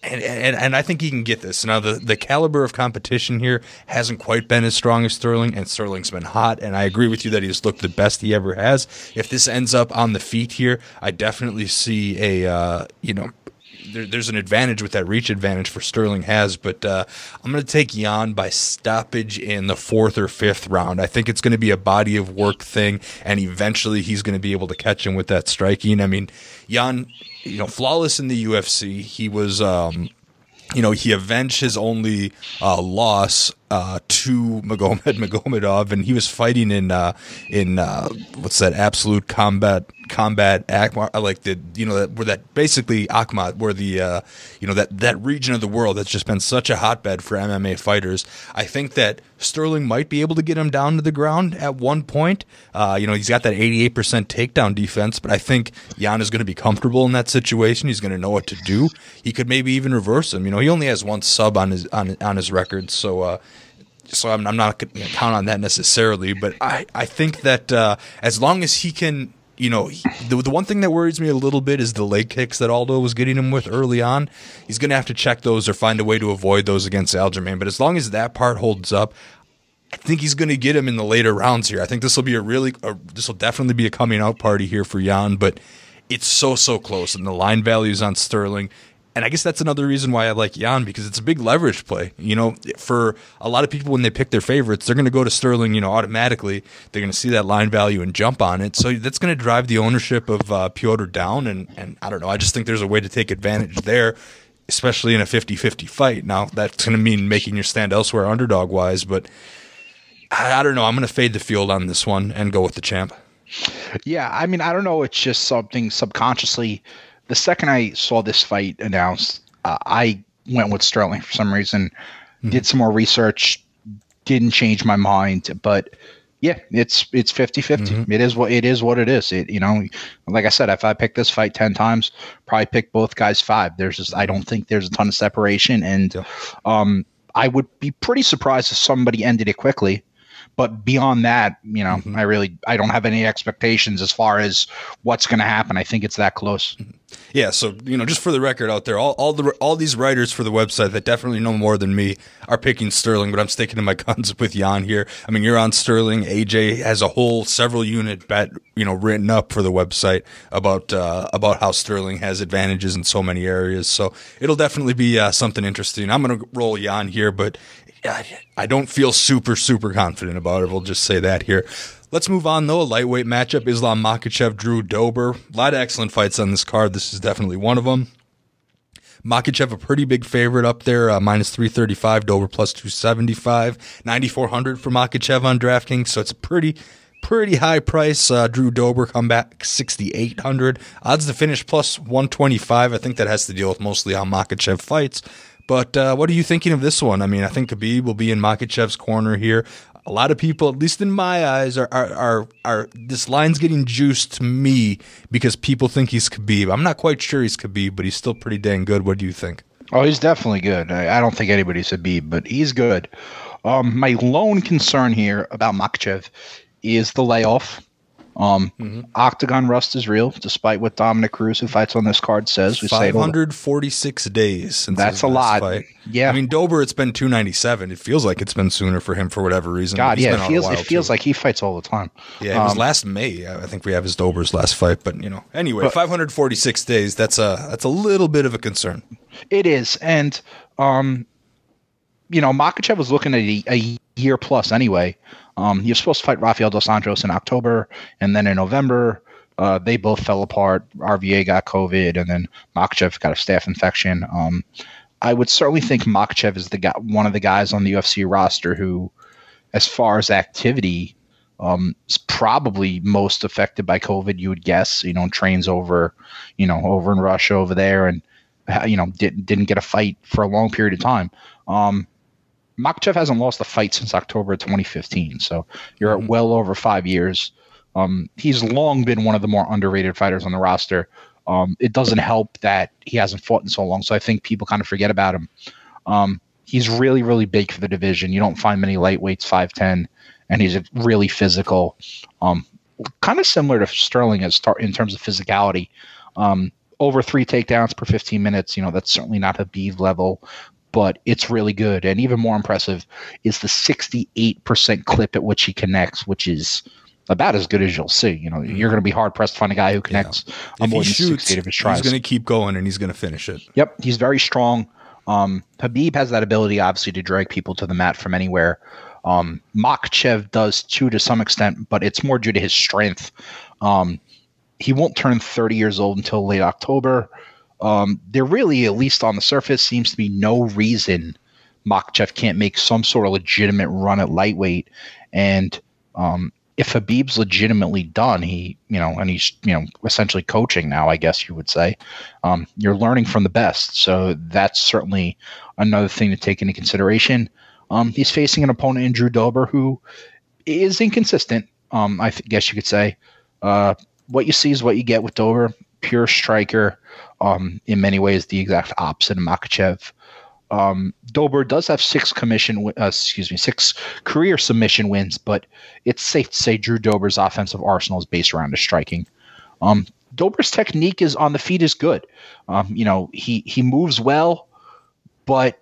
and, and and I think he can get this. Now the the caliber of competition here hasn't quite been as strong as Sterling, and Sterling's been hot. And I agree with you that he's looked the best he ever has. If this ends up on the feet here, I definitely see a uh, you know there, there's an advantage with that reach advantage for Sterling has, but uh, I'm going to take Yan by stoppage in the fourth or fifth round. I think it's going to be a body of work thing, and eventually he's going to be able to catch him with that striking. I mean, Yan, you know, flawless in the UFC. He was, um, you know, he avenged his only uh, loss uh, to Magomed Magomedov, and he was fighting in uh, in uh, what's that absolute combat combat act like the you know that where that basically Akhmat where the uh, you know that that region of the world that's just been such a hotbed for MMA fighters. I think that Sterling might be able to get him down to the ground at one point. Uh, you know he's got that 88% takedown defense, but I think Yan is going to be comfortable in that situation. He's going to know what to do. He could maybe even reverse him. You know he only has one sub on his on on his record, so. Uh, so I'm, I'm not going to count on that necessarily, but I, I think that uh, as long as he can, you know, the, the one thing that worries me a little bit is the leg kicks that Aldo was getting him with early on. He's going to have to check those or find a way to avoid those against Aljamain. But as long as that part holds up, I think he's going to get him in the later rounds here. I think this will be a really, this will definitely be a coming out party here for Yan, but it's so so close, and the line values on Sterling. And I guess that's another reason why I like Yan because it's a big leverage play. You know, for a lot of people when they pick their favorites, they're going to go to Sterling. You know, automatically they're going to see that line value and jump on it. So that's going to drive the ownership of uh, Piotr down. And and I don't know. I just think there's a way to take advantage there, especially in a 50-50 fight. Now that's going to mean making your stand elsewhere underdog wise, but I, I don't know. I'm going to fade the field on this one and go with the champ. Yeah, I mean, I don't know. It's just something subconsciously the second I saw this fight announced, uh, I went with Sterling for some reason. Mm-hmm. Did some more research, didn't change my mind, but yeah, it's it's 50-50. Mm-hmm. It is what it is what it is. It you know, like I said, if I pick this fight 10 times, probably pick both guys 5. There's just I don't think there's a ton of separation and yeah. um I would be pretty surprised if somebody ended it quickly. But beyond that, you know, mm-hmm. I really I don't have any expectations as far as what's going to happen. I think it's that close. Yeah, so you know, just for the record out there, all, all the all these writers for the website that definitely know more than me are picking Sterling, but I'm sticking to my guns with Yan here. I mean, you're on Sterling. AJ has a whole several unit bet, you know, written up for the website about uh, about how Sterling has advantages in so many areas. So it'll definitely be uh, something interesting. I'm to roll Yan here, but I don't feel super, super confident about it. We'll just say that here. Let's move on though. A lightweight matchup: Islam Makhachev, Drew Dober. A lot of excellent fights on this card. This is definitely one of them. Makhachev a pretty big favorite up there, uh, minus 335, Dober plus 275, 9,400 for Makhachev on DraftKings. So it's a pretty, pretty high price. Uh, Drew Dober come back 6,800. Odds to finish plus 125. I think that has to deal with mostly how Makhachev fights. But uh, what are you thinking of this one? I mean, I think Khabib will be in Makhachev's corner here. A lot of people, at least in my eyes, are are are, are this line's getting juiced to me because people think he's Khabib. I'm not quite sure he's Khabib, but he's still pretty dang good. What do you think? Oh, he's definitely good. I, I don't think anybody's Khabib, but he's good. Um, my lone concern here about Makhachev is the layoff. Um, mm-hmm. Octagon rust is real, despite what Dominick Cruz, who fights on this card, says. We 546 days since that's a lot. Fight. Yeah, I mean Dober, it's been 297. It feels like it's been sooner for him for whatever reason. God, yeah, it feels it feels too. like he fights all the time. Yeah, it um, was last May. I think we have his Dober's last fight, but you know, anyway, but, 546 days. That's a that's a little bit of a concern. It is, and um, you know, Makhachev was looking at a, a year plus anyway. Um, he was supposed to fight Rafael dos Anjos in October, and then in November, uh, they both fell apart. RDA got COVID, and then Makhachev got a staph infection. Um, I would certainly think Makhachev is the guy, one of the guys on the UFC roster who, as far as activity, um, is probably most affected by COVID. You would guess, you know, trains over, you know, over in Russia over there, and you know, didn't didn't get a fight for a long period of time. Um, Makhachev hasn't lost a fight since October 2015, so you're at mm-hmm. well over five years. Um, he's long been one of the more underrated fighters on the roster. Um, it doesn't help that he hasn't fought in so long, so I think people kind of forget about him. Um, he's really, really big for the division. You don't find many lightweights 5'10, and he's really physical. Um, kind of similar to Sterling as in terms of physicality. Um, over three takedowns per 15 minutes. You know, that's certainly not Khabib level, but it's really good. And even more impressive is the 68% clip at which he connects, which is about as good as you'll see. You know, you're going to be hard pressed to find a guy who connects yeah. on more than shoots, of his tries. He's going to keep going and he's going to finish it. Yep, he's very strong. Um, Khabib has that ability, obviously, to drag people to the mat from anywhere. Um, Makhachev does too, to some extent, but it's more due to his strength. Um, he won't turn 30 years old until late October. Um, there really, at least on the surface, seems to be no reason Makhachev can't make some sort of legitimate run at lightweight. And um, if Khabib's legitimately done, he, you know, and he's, you know, essentially coaching now, I guess you would say, um, you're learning from the best. So that's certainly another thing to take into consideration. Um, he's facing an opponent in Drew Dober who is inconsistent. Um, I guess you could say. Uh, what you see is what you get with Dober. Pure striker. Um, in many ways, the exact opposite of Makhachev. Um, Dober does have six commission, uh, excuse me, six career submission wins, but it's safe to say Drew Dober's offensive arsenal is based around his striking. Um, Dober's technique is on the feet is good. Um, you know, he he moves well, but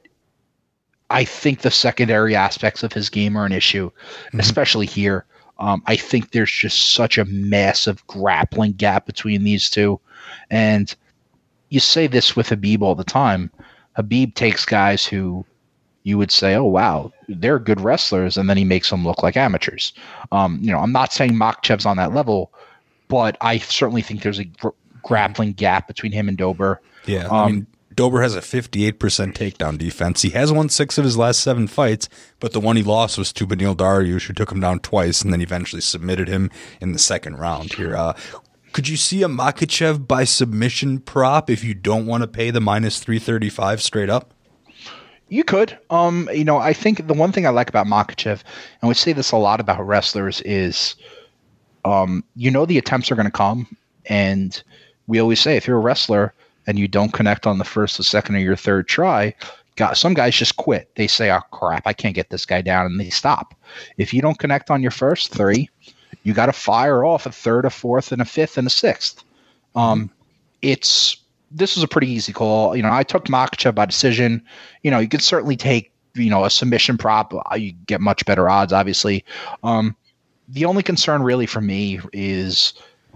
I think the secondary aspects of his game are an issue, mm-hmm. especially here. Um, I think there's just such a massive grappling gap between these two. And you say this with Khabib all the time. Khabib takes guys who you would say, oh, wow, they're good wrestlers. And then he makes them look like amateurs. Um, you know, I'm not saying Makhachev's on that level, but I certainly think there's a gr- grappling gap between him and Dober. Yeah. Um, I mean, Dober has a 58% takedown defense. He has won six of his last seven fights, but the one he lost was to Beneil Dariush, who took him down twice and then eventually submitted him in the second round here. Uh, could you see a Makhachev by submission prop if you don't want to pay the minus 335 straight up? You could. Um, you know, I think the one thing I like about Makhachev, and we say this a lot about wrestlers, is um, you know the attempts are going to come, and we always say if you're a wrestler – and you don't connect on the first, the second, or your third try, got some guys just quit. They say, "Oh crap, I can't get this guy down," and they stop. If you don't connect on your first three, you got to fire off a third, a fourth, and a fifth, and a sixth. Um, it's this is a pretty easy call. You know, I took Makhachev by decision. You know, you could certainly take you know a submission prop. You get much better odds, obviously. Um, the only concern really for me is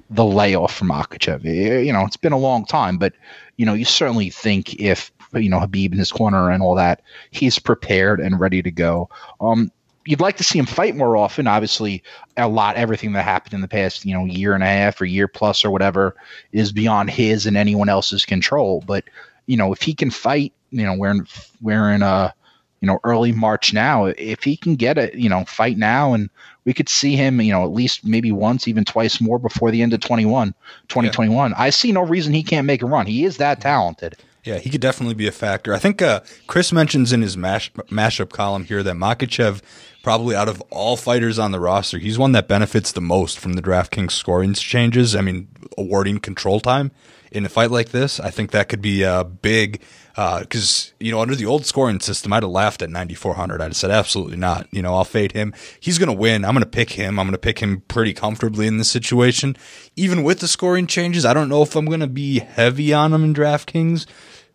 the layoff from Makhachev. You know, it's been a long time, but you know, you certainly think if you know Khabib in his corner and all that, he's prepared and ready to go. Um, you'd like to see him fight more often. Obviously, a lot everything that happened in the past, you know, year and a half or year plus or whatever is beyond his and anyone else's control. But you know, if he can fight, you know, we're in we're in a you know early March now. If he can get a you know, fight now and we could see him, you know, at least maybe once, even twice more before the end of 21, 2021. Yeah. I see no reason he can't make a run. He is that talented. Yeah, he could definitely be a factor. I think uh, Chris mentions in his mash, mashup column here that Makhachev, probably out of all fighters on the roster, he's one that benefits the most from the DraftKings scoring changes. I mean, awarding control time in a fight like this, I think that could be a big because uh, you know under the old scoring system, I'd have laughed at 9400. I'd have said absolutely not. You know, I'll fade him. He's going to win. I'm going to pick him. I'm going to pick him pretty comfortably in this situation. Even with the scoring changes, I don't know if I'm going to be heavy on him in DraftKings.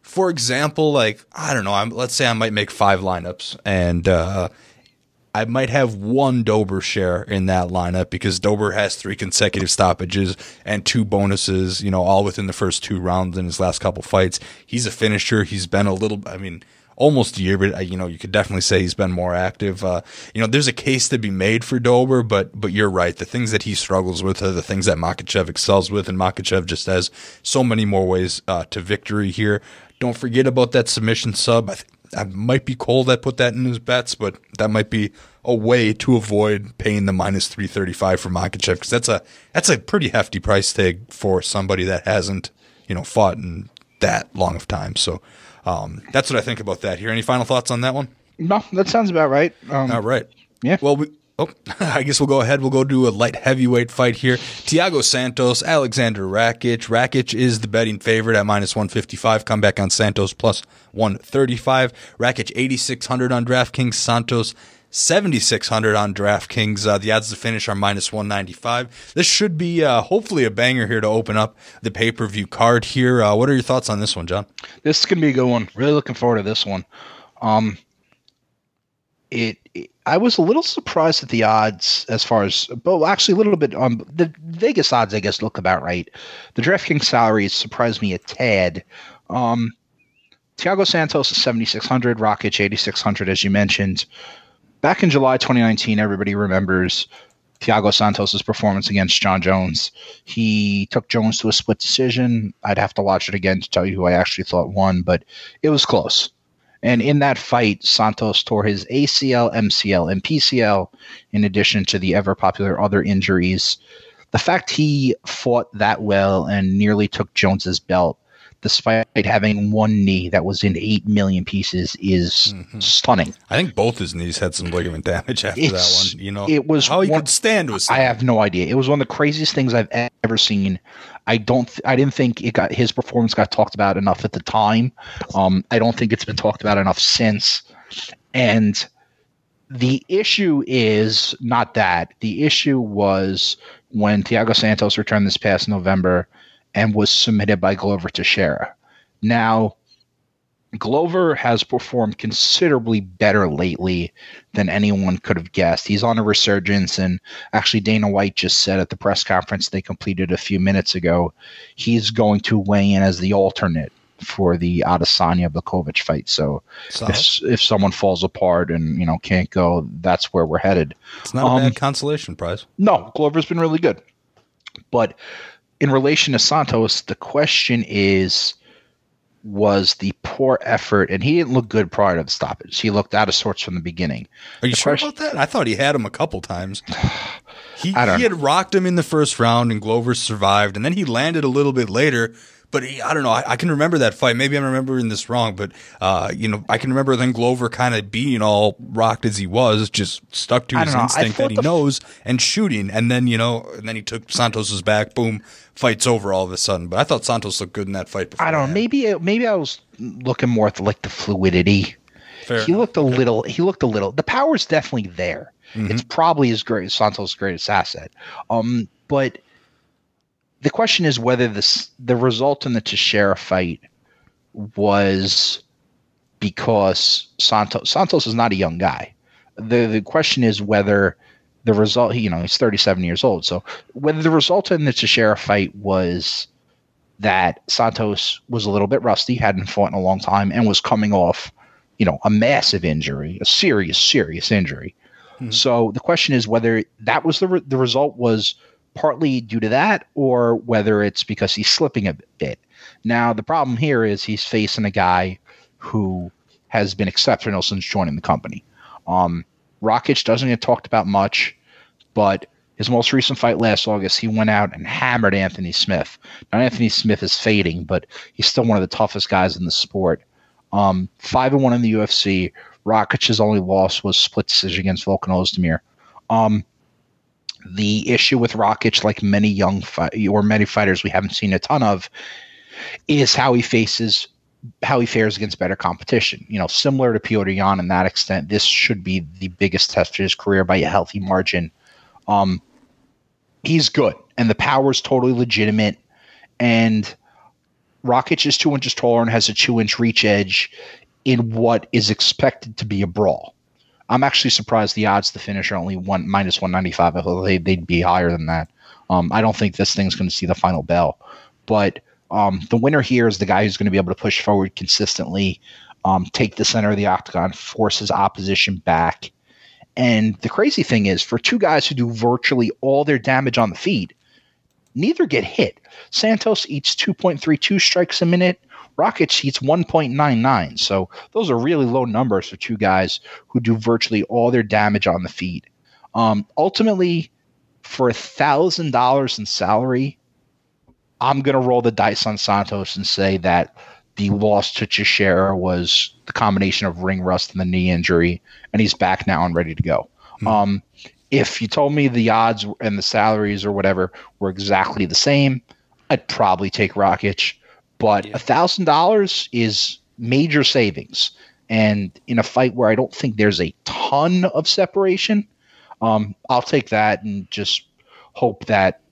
For example, like I don't know. I'm, let's say I might make five lineups and. Uh, I might have one Dober share in that lineup because Dober has three consecutive stoppages and two bonuses, you know, all within the first two rounds in his last couple fights. He's a finisher. He's been a little, I mean, almost a year, but uh, you know, you could definitely say he's been more active. Uh, you know, there's a case to be made for Dober, but but you're right. The things that he struggles with are the things that Makhachev excels with, and Makhachev just has so many more ways uh, to victory here. Don't forget about that submission sub. I, th- I might be cold that put that in his bets, but that might be a way to avoid paying the minus three thirty five for Makhachev because that's a that's a pretty hefty price tag for somebody that hasn't you know fought in that long of time. So um, that's what I think about that. Here, any final thoughts on that one? No, that sounds about right. Um, All right. Yeah. Well, we, Oh, I guess we'll go ahead. We'll go do a light heavyweight fight here. Thiago Santos, Alexander Rakic. Rakic is the betting favorite at minus 155. Come back on Santos plus 135. Rakic 8,600 on DraftKings. Santos 7,600 on DraftKings. Uh, the odds to finish are minus 195. This should be uh, hopefully a banger here to open up the pay per view card here. Uh, what are your thoughts on this one, John? This is going to be a good one. Really looking forward to this one. Um, it, I was a little surprised at the odds as far as, but actually a little bit on um, the Vegas odds. I guess look about right. The DraftKings salaries surprised me a tad. Um, Thiago Santos is 7,600, Rakic 8,600, as you mentioned. Back in July 2019, everybody remembers Thiago Santos' performance against Jon Jones. He took Jones to a split decision. I'd have to watch it again to tell you who I actually thought won, but it was close. And in that fight, Santos tore his ACL, MCL, and PCL, in addition to the ever popular other injuries. The fact he fought that well and nearly took Jones's belt despite having one knee that was in 8 million pieces is mm-hmm. stunning. I think both his knees had some ligament damage after it's, that one. You know, it was how he one, could stand was. I have no idea. It was one of the craziest things I've ever seen. I don't. Th- I didn't think it got his performance got talked about enough at the time. Um, I don't think it's been talked about enough since. And the issue is not that. The issue was when Thiago Santos returned this past November and was submitted by Glover to Teixeira. Now, Glover has performed considerably better lately than anyone could have guessed. He's on a resurgence, and actually, Dana White just said at the press conference they completed a few minutes ago, he's going to weigh in as the alternate for the Adesanya Blachowicz fight. So if, if someone falls apart and you know can't go, that's where we're headed. It's not um, a bad consolation prize. No, Glover's been really good, but in relation to Santos, the question is was the poor effort, and he didn't look good prior to the stoppage. He looked out of sorts from the beginning. Are you the sure question, about that? I thought he had him a couple times. He, he had rocked him in the first round, and Glover survived, and then he landed a little bit later. But he, I don't know. I, I, can remember that fight. Maybe I'm remembering this wrong, but uh, you know, I can remember then Glover kind of being all rocked as he was, just stuck to his instinct that he knows and shooting, and then you know, and then he took Santos's back. Boom, fight's over all of a sudden. But I thought Santos looked good in that fight. I don't know. Maybe maybe I was looking more at the, like the fluidity. Fair. He looked a little. He looked a little. The power's definitely there. Mm-hmm. It's probably his great Santos' greatest asset. Um, but the question is whether this the result in the Teixeira fight was because Santos Santos is not a young guy. The the question is whether the result you know he's 37 years old so whether the result in the Teixeira fight was that Santos was a little bit rusty hadn't fought in a long time and was coming off you know a massive injury a serious serious injury mm-hmm. so the question is whether that was the re- the result was partly due to that or whether it's because he's slipping a bit. Now, the problem here is he's facing a guy who has been exceptional since joining the company. Um, Rakic doesn't get talked about much, but his most recent fight last August, he went out and hammered Anthony Smith. Now, Anthony Smith is fading, but he's still one of the toughest guys in the sport. Um, five and one in the UFC. Rakic's only loss was split decision against Volkan Ozdemir. Um, the issue with Rakic, like many young fi- or many fighters we haven't seen a ton of, is how he faces how he fares against better competition. You know, similar to Petr Yan in that extent, this should be the biggest test of his career by a healthy margin. Um, he's good, and the power is totally legitimate. And Rakic is two inches taller and has a two inch reach edge in what is expected to be a brawl. I'm actually surprised the odds to finish are only one minus 195. I they'd, they'd be higher than that. Um, I don't think this thing's going to see the final bell, but um, the winner here is the guy who's going to be able to push forward consistently, um, take the center of the octagon, force his opposition back. And the crazy thing is, for two guys who do virtually all their damage on the feet, neither get hit. Santos eats 2.32 strikes a minute. Rakic heats 1.99. So those are really low numbers for two guys who do virtually all their damage on the feet. Um, ultimately, for a thousand dollars in salary, I'm going to roll the dice on Santos and say that the loss to Teixeira was the combination of ring rust and the knee injury, and he's back now and ready to go. Mm-hmm. Um, if you told me the odds and the salaries or whatever were exactly the same, I'd probably take Rakic. But a thousand dollars is major savings, And in a fight where I don't think there's a ton of separation, um, I'll take that and just hope that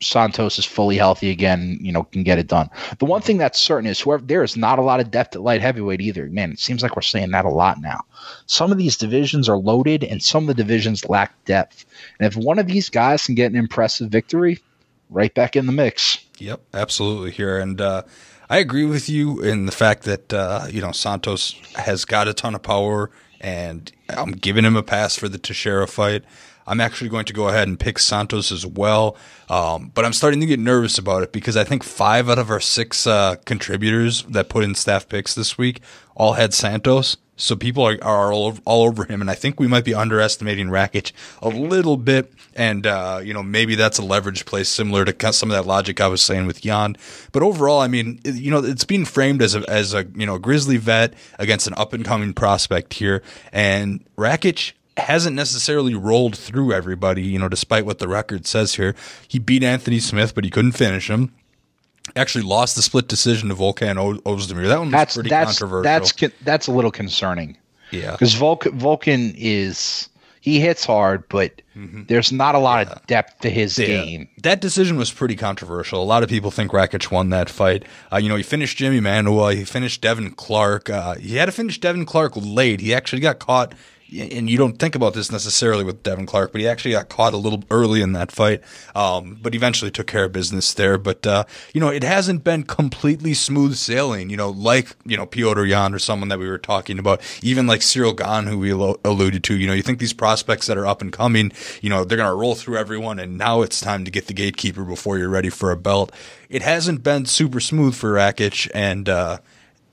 Santos is fully healthy again, you know, can get it done. The one thing that's certain is whoever there is not a lot of depth at light heavyweight either. Man, it seems like we're saying that a lot now. Some of these divisions are loaded and some of the divisions lack depth. And if one of these guys can get an impressive victory, right back in the mix. Yep, absolutely here. And uh, I agree with you in the fact that uh, you know Santos has got a ton of power, and I'm giving him a pass for the Teixeira fight. I'm actually going to go ahead and pick Santos as well. Um, but I'm starting to get nervous about it because I think five out of our six uh, contributors that put in staff picks this week all had Santos. So people are, are all, over, all over him, and I think we might be underestimating Rakic a little bit. And uh, you know, maybe that's a leverage play similar to some of that logic I was saying with Yan. But overall, I mean, you know, it's being framed as a as a you know grizzly vet against an up and coming prospect here, and Rakic hasn't necessarily rolled through everybody, you know, despite what the record says here. He beat Anthony Smith, but he couldn't finish him. Actually lost the split decision to Volkan Ozdemir. That one was that's, pretty that's, controversial. That's that's a little concerning. Yeah. Because Volkan, Volkan is he hits hard, but mm-hmm. there's not a lot yeah. of depth to his yeah. game. That decision was pretty controversial. A lot of people think Rakic won that fight. Uh, you know, he finished Jimi Manuwa, he finished Devin Clark. Uh, he had to finish Devin Clark late. He actually got caught and you don't think about this necessarily with Devin Clark, but he actually got caught a little early in that fight, um, but eventually took care of business there. But uh, you know, it hasn't been completely smooth sailing. You know, like you know Petr Yan or someone that we were talking about, even like Ciryl Gane, who we alluded to. You know, you think these prospects that are up and coming, you know, they're gonna roll through everyone, and now it's time to get the gatekeeper before you're ready for a belt. It hasn't been super smooth for Rakic, and uh,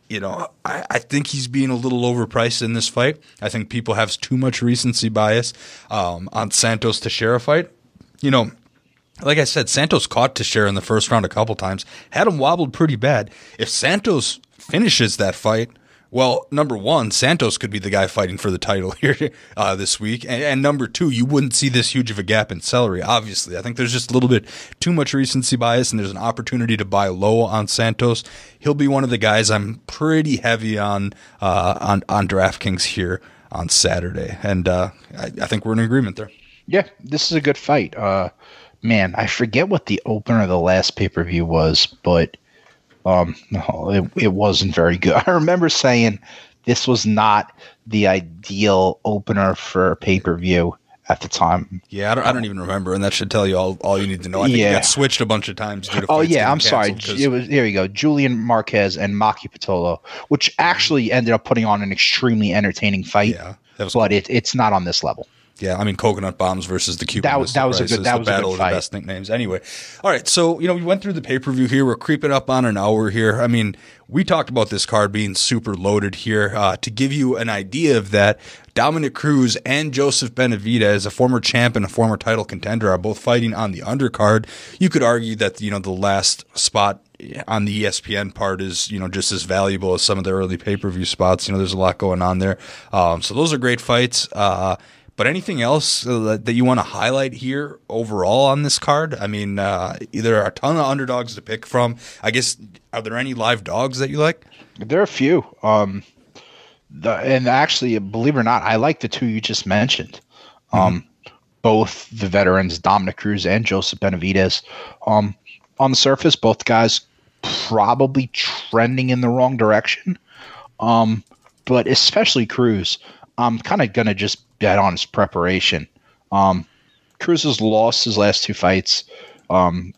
you know, I, I, think he's being a little overpriced in this fight. I think people have too much recency bias um, on Santos Teixeira fight. You know, like I said, Santos caught Teixeira in the first round a couple times, had him wobbled pretty bad. If Santos finishes that fight, well, number one, Santos could be the guy fighting for the title here uh, this week, and, and, number two, you wouldn't see this huge of a gap in salary. Obviously, I think there's just a little bit too much recency bias, and there's an opportunity to buy low on Santos. He'll be one of the guys I'm pretty heavy on uh, on on DraftKings here on Saturday, and uh, I, I, think we're in agreement there. Yeah, this is a good fight. Uh, man, I forget what the opener of the last pay per view was, but um, no, it, it wasn't very good. I remember saying this was not the ideal opener for a pay per view at the time. Yeah, I don't, I don't even remember, and that should tell you all, all you need to know. I think yeah. it got switched a bunch of times. oh yeah, I'm sorry. It was there. You go, Julian Marquez and Maki Pitolo, which actually ended up putting on an extremely entertaining fight. Yeah, but cool. it, it's not on this level. Yeah, I mean coconut bombs versus the Cuban. That, that was a good. That the was battle a good fight. of the best nicknames. Anyway, all right. So you know we went through the pay per view here. We're creeping up on an hour here. I mean, we talked about this card being super loaded here. Uh, to give you an idea of that, Dominick Cruz and Joseph Benavidez, a former champ and a former title contender, are both fighting on the undercard. You could argue that you know the last spot on the ESPN part is you know just as valuable as some of the early pay per view spots. You know, there's a lot going on there. Um, so those are great fights. Uh, but anything else uh, that you want to highlight here overall on this card? I mean, uh, there are a ton of underdogs to pick from. I guess are there any live dogs that you like? There are a few. Um, the, and actually, believe it or not, I like the two you just mentioned. Um, mm-hmm. Both the veterans, Dominick Cruz and Joseph Benavidez. Um, on the surface, both guys probably trending in the wrong direction. Um, but especially Cruz. I'm kind of gonna just bet on his preparation. Um, Cruz has lost his last two fights, um,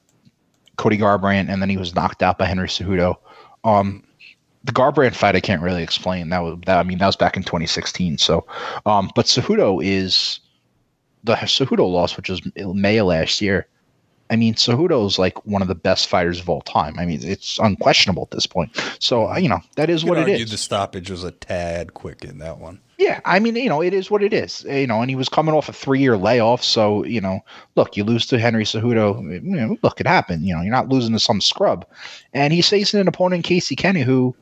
Cody Garbrandt, and then he was knocked out by Henry Cejudo. Um, the Garbrandt fight I can't really explain. That was that. I mean, that was back in 2016. So, um, but Cejudo is the Cejudo loss, which was May last year. I mean, Cejudo is like one of the best fighters of all time. I mean, it's unquestionable at this point. So, you know, that is what it is. The stoppage was a tad quick in that one. Yeah, I mean, you know, it is what it is. You know, and he was coming off a three-year layoff, so you know, look, you lose to Henry Cejudo. You know, look, it happened. You know, you're not losing to some scrub, and he's facing an opponent, Casey Kenney, who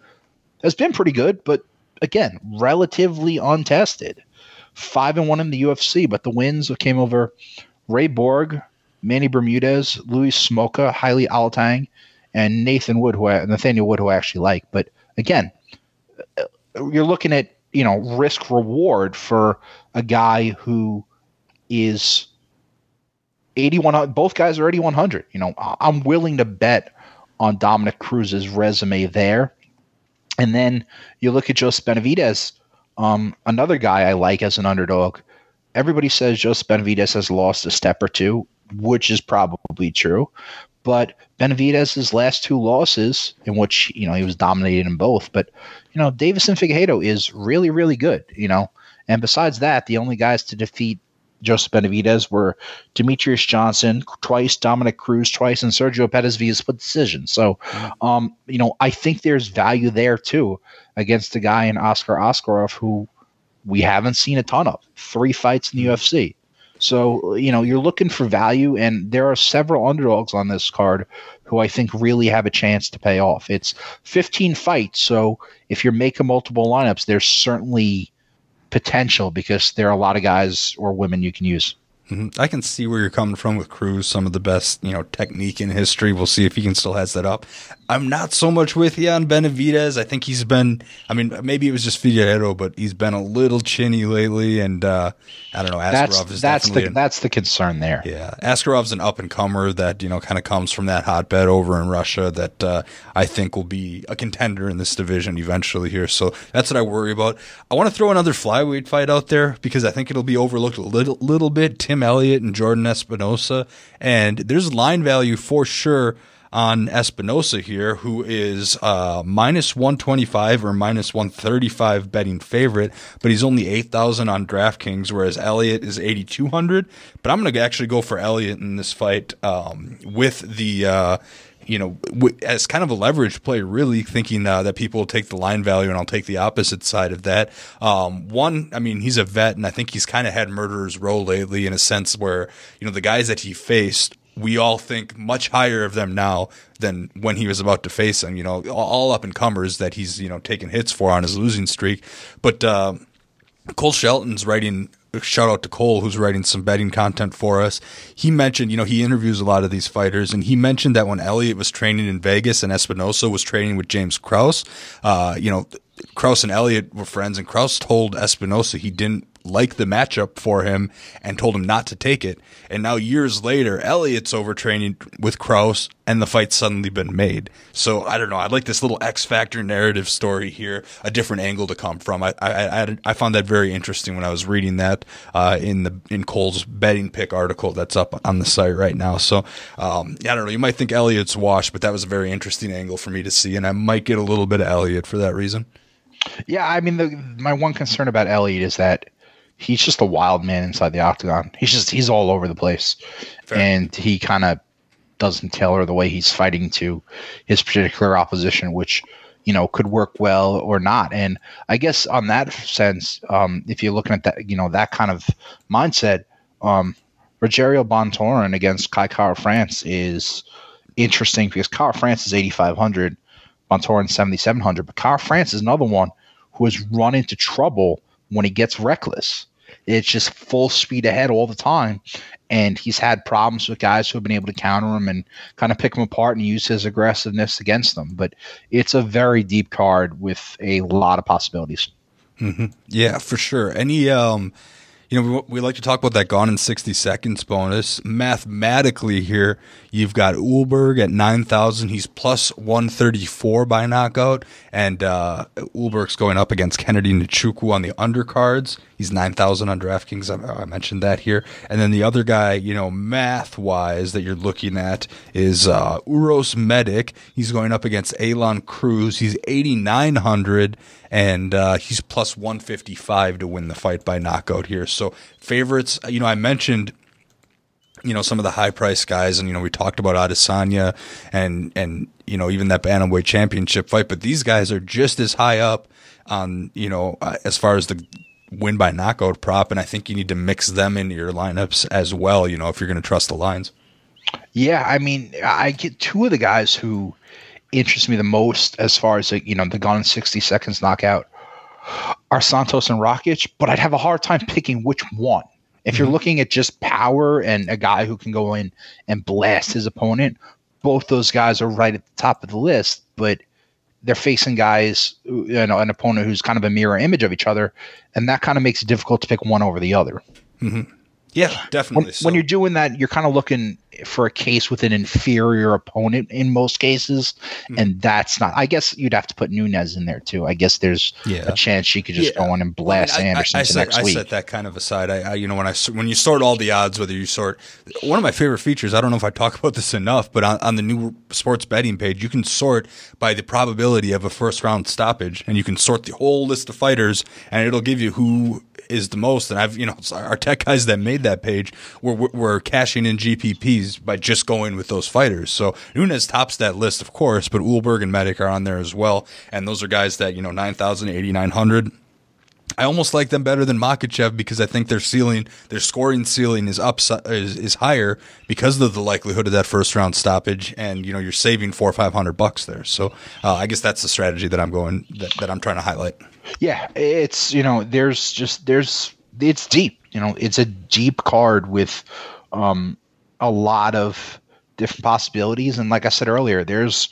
has been pretty good, but again, relatively untested. Five and one in the UFC, but the wins came over Ray Borg, Manny Bermudez, Louis Smolka, Heili Alateng, and Nathan Wood, who I, Nathaniel Wood, who I actually like. But again, uh, you're looking at you know, risk reward for a guy who is 81 both guys are 8100 you know i'm willing to bet on dominick cruz's resume there and then you look at Joseph benavidez um, another guy I like as an underdog. Everybody says Joseph benavidez has lost a step or two, which is probably true. But Benavidez's last two losses, in which you know he was dominated in both, but you know Deiveson Figueiredo is really, really good. You know, and besides that, the only guys to defeat Joseph Benavidez were Demetrious Johnson twice, Dominick Cruz twice, and Sergio Pettis via split decision. So, um, you know, I think there's value there too against a guy in Askar Askarov who we haven't seen a ton of. Three fights in the UFC. So, you know, you're looking for value, and there are several underdogs on this card who I think really have a chance to pay off. It's 15 fights. So if you're making multiple lineups, there's certainly potential because there are a lot of guys or women you can use. Mm-hmm. I can see where you're coming from with Cruz, some of the best, you know, technique in history. We'll see if he can still has that up. I'm not so much with you on Benavidez. I think he's been, I mean, maybe it was just Figueiredo, but he's been a little chinny lately. And uh, I don't know. Askarov that's, is that's the an, that's the concern there. Yeah, Askarov's an up and comer that you know kind of comes from that hotbed over in Russia that uh, I think will be a contender in this division eventually here. So that's what I worry about. I want to throw another flyweight fight out there because I think it'll be overlooked a little little bit. Tim Elliott and Jordan Espinosa, and there's line value for sure on Espinosa here, who is uh, minus 125 or minus 135 betting favorite, but he's only 8,000 on DraftKings, whereas Elliott is 8,200. But I'm going to actually go for Elliott in this fight um, with the. Uh, you know, as kind of a leverage play, really thinking uh, that people will take the line value, and I'll take the opposite side of that. Um, one, I mean, he's a vet, and I think he's kind of had murderer's row lately in a sense where you know the guys that he faced we all think much higher of them now than when he was about to face them. You know, all up and comers that he's you know taking hits for on his losing streak. But uh, Cole Shelton's writing. Shout out to Cole, who's writing some betting content for us. He mentioned, you know, he interviews a lot of these fighters, and he mentioned that when Elliott was training in Vegas and Espinosa was training with James Krause, uh, you know, Krause and Elliott were friends, and Krause told Espinosa he didn't like the matchup for him and told him not to take it. And now years later, Elliott's overtraining with Krause and the fight's suddenly been made. So I don't know. I like this little X Factor narrative story here, a different angle to come from. I I, I, I found that very interesting when I was reading that uh, in the in Cole's betting pick article that's up on the site right now. So um, I don't know. You might think Elliott's washed, but that was a very interesting angle for me to see, and I might get a little bit of Elliott for that reason. Yeah, I mean, the, my one concern about Elliott is that he's just a wild man inside the octagon. He's just he's all over the place, Fair. and he kind of doesn't tailor the way he's fighting to his particular opposition, which you know could work well or not. And I guess on that sense, um, if you're looking at that, you know that kind of mindset, um, Rogerio Bontorin against Kai Kara-France is interesting because Kara-France is 8,500, Bontorin 7,700, but Kara-France is another one who has run into trouble when he gets reckless. It's just full speed ahead all the time. And he's had problems with guys who have been able to counter him and kind of pick him apart and use his aggressiveness against them. But it's a very deep card with a lot of possibilities. Mm-hmm. Yeah, for sure. Any um, you know, we, we, like to talk about that gone in 60 seconds bonus. Mathematically, here, you've got Ulberg at 9,000. He's plus 134 by knockout. And uh, Ulberg's going up against Kennedy Nzechukwu on the undercards. He's 9,000 on DraftKings. I, I, mentioned that here. And then the other guy, you know, math wise, that you're looking at is uh, Uros Medic. He's going up against Aalon Cruz. He's 8,900 and uh, he's plus 155 to win the fight by knockout here. Favorites, you know, I mentioned you know some of the high price guys, and you know we talked about Adesanya and and you know even that bantamweight championship fight, but these guys are just as high up on you know uh, as far as the win by knockout prop, and I think you need to mix them into your lineups as well. You know if you're going to trust the lines. Yeah, I mean, I get two of the guys who interest me the most as far as the, you know the gone in 60 seconds knockout are Santos and Rakic, but I'd have a hard time picking which one. If you're mm-hmm. looking at just power and a guy who can go in and blast his opponent, both those guys are right at the top of the list. But they're facing guys, you know, an opponent who's kind of a mirror image of each other, and that kind of makes it difficult to pick one over the other. Mm-hmm. Yeah, definitely. When, so. when, you're doing that, you're kind of looking for a case with an inferior opponent in most cases, mm-hmm. and that's not. I guess you'd have to put Nunes in there too. I guess there's yeah. a chance she could just yeah. go in and blast I mean, Anderson I, I, set, next week. I set that kind of aside. I, you know, when I when you sort all the odds, whether you sort one of my favorite features. I don't know if I talk about this enough, but on, on the new sports betting page, you can sort by the probability of a first round stoppage, and you can sort the whole list of fighters, and it'll give you who is the most. And I've, you know, our tech guys that made that page were, were cashing in GPPs by just going with those fighters. So Nunes tops that list, of course, but Ulberg and Medic are on there as well. And those are guys that, you know, 9,000, 8,900. I almost like them better than Makhachev because I think their ceiling, their scoring ceiling is up is, is higher because of the likelihood of that first round stoppage, and you know you're saving four or five hundred bucks there. So uh, I guess that's the strategy that I'm going that, that I'm trying to highlight. Yeah, it's you know, there's just there's it's deep. You know, it's a deep card with um, a lot of different possibilities, and like I said earlier, there's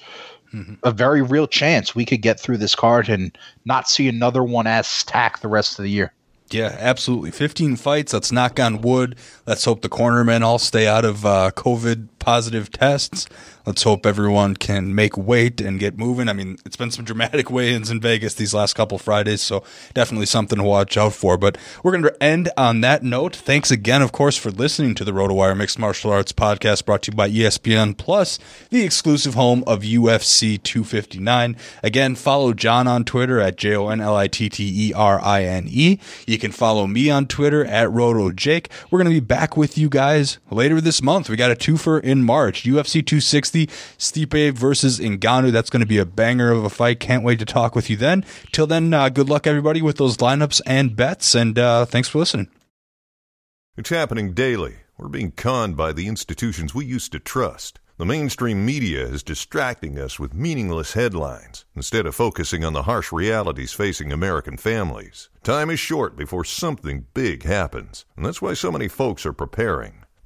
mm-hmm. a very real chance we could get through this card and not see another one as stack the rest of the year. Yeah, absolutely. 15 fights. Let's knock on wood. Let's hope the cornermen all stay out of uh, COVID positive tests. Let's hope everyone can make weight and get moving. I mean, it's been some dramatic weigh-ins in Vegas these last couple Fridays, so definitely something to watch out for. But we're going to end on that note. Thanks again, of course, for listening to the RotoWire Mixed Martial Arts podcast brought to you by ESPN Plus, the exclusive home of UFC 259. Again, follow Jon on Twitter at J O N L I T T E R I N E. You can follow me on Twitter at RotoJake. We're going to be back with you guys later this month. We got a twofer in March, UFC 260 Stipe versus Ngannou. That's going to be a banger of a fight. Can't wait to talk with you then. Till then, uh, good luck, everybody, with those lineups and bets. And uh, thanks for listening. It's happening daily. We're being conned by the institutions we used to trust. The mainstream media is distracting us with meaningless headlines instead of focusing on the harsh realities facing American families. Time is short before something big happens, and that's why so many folks are preparing.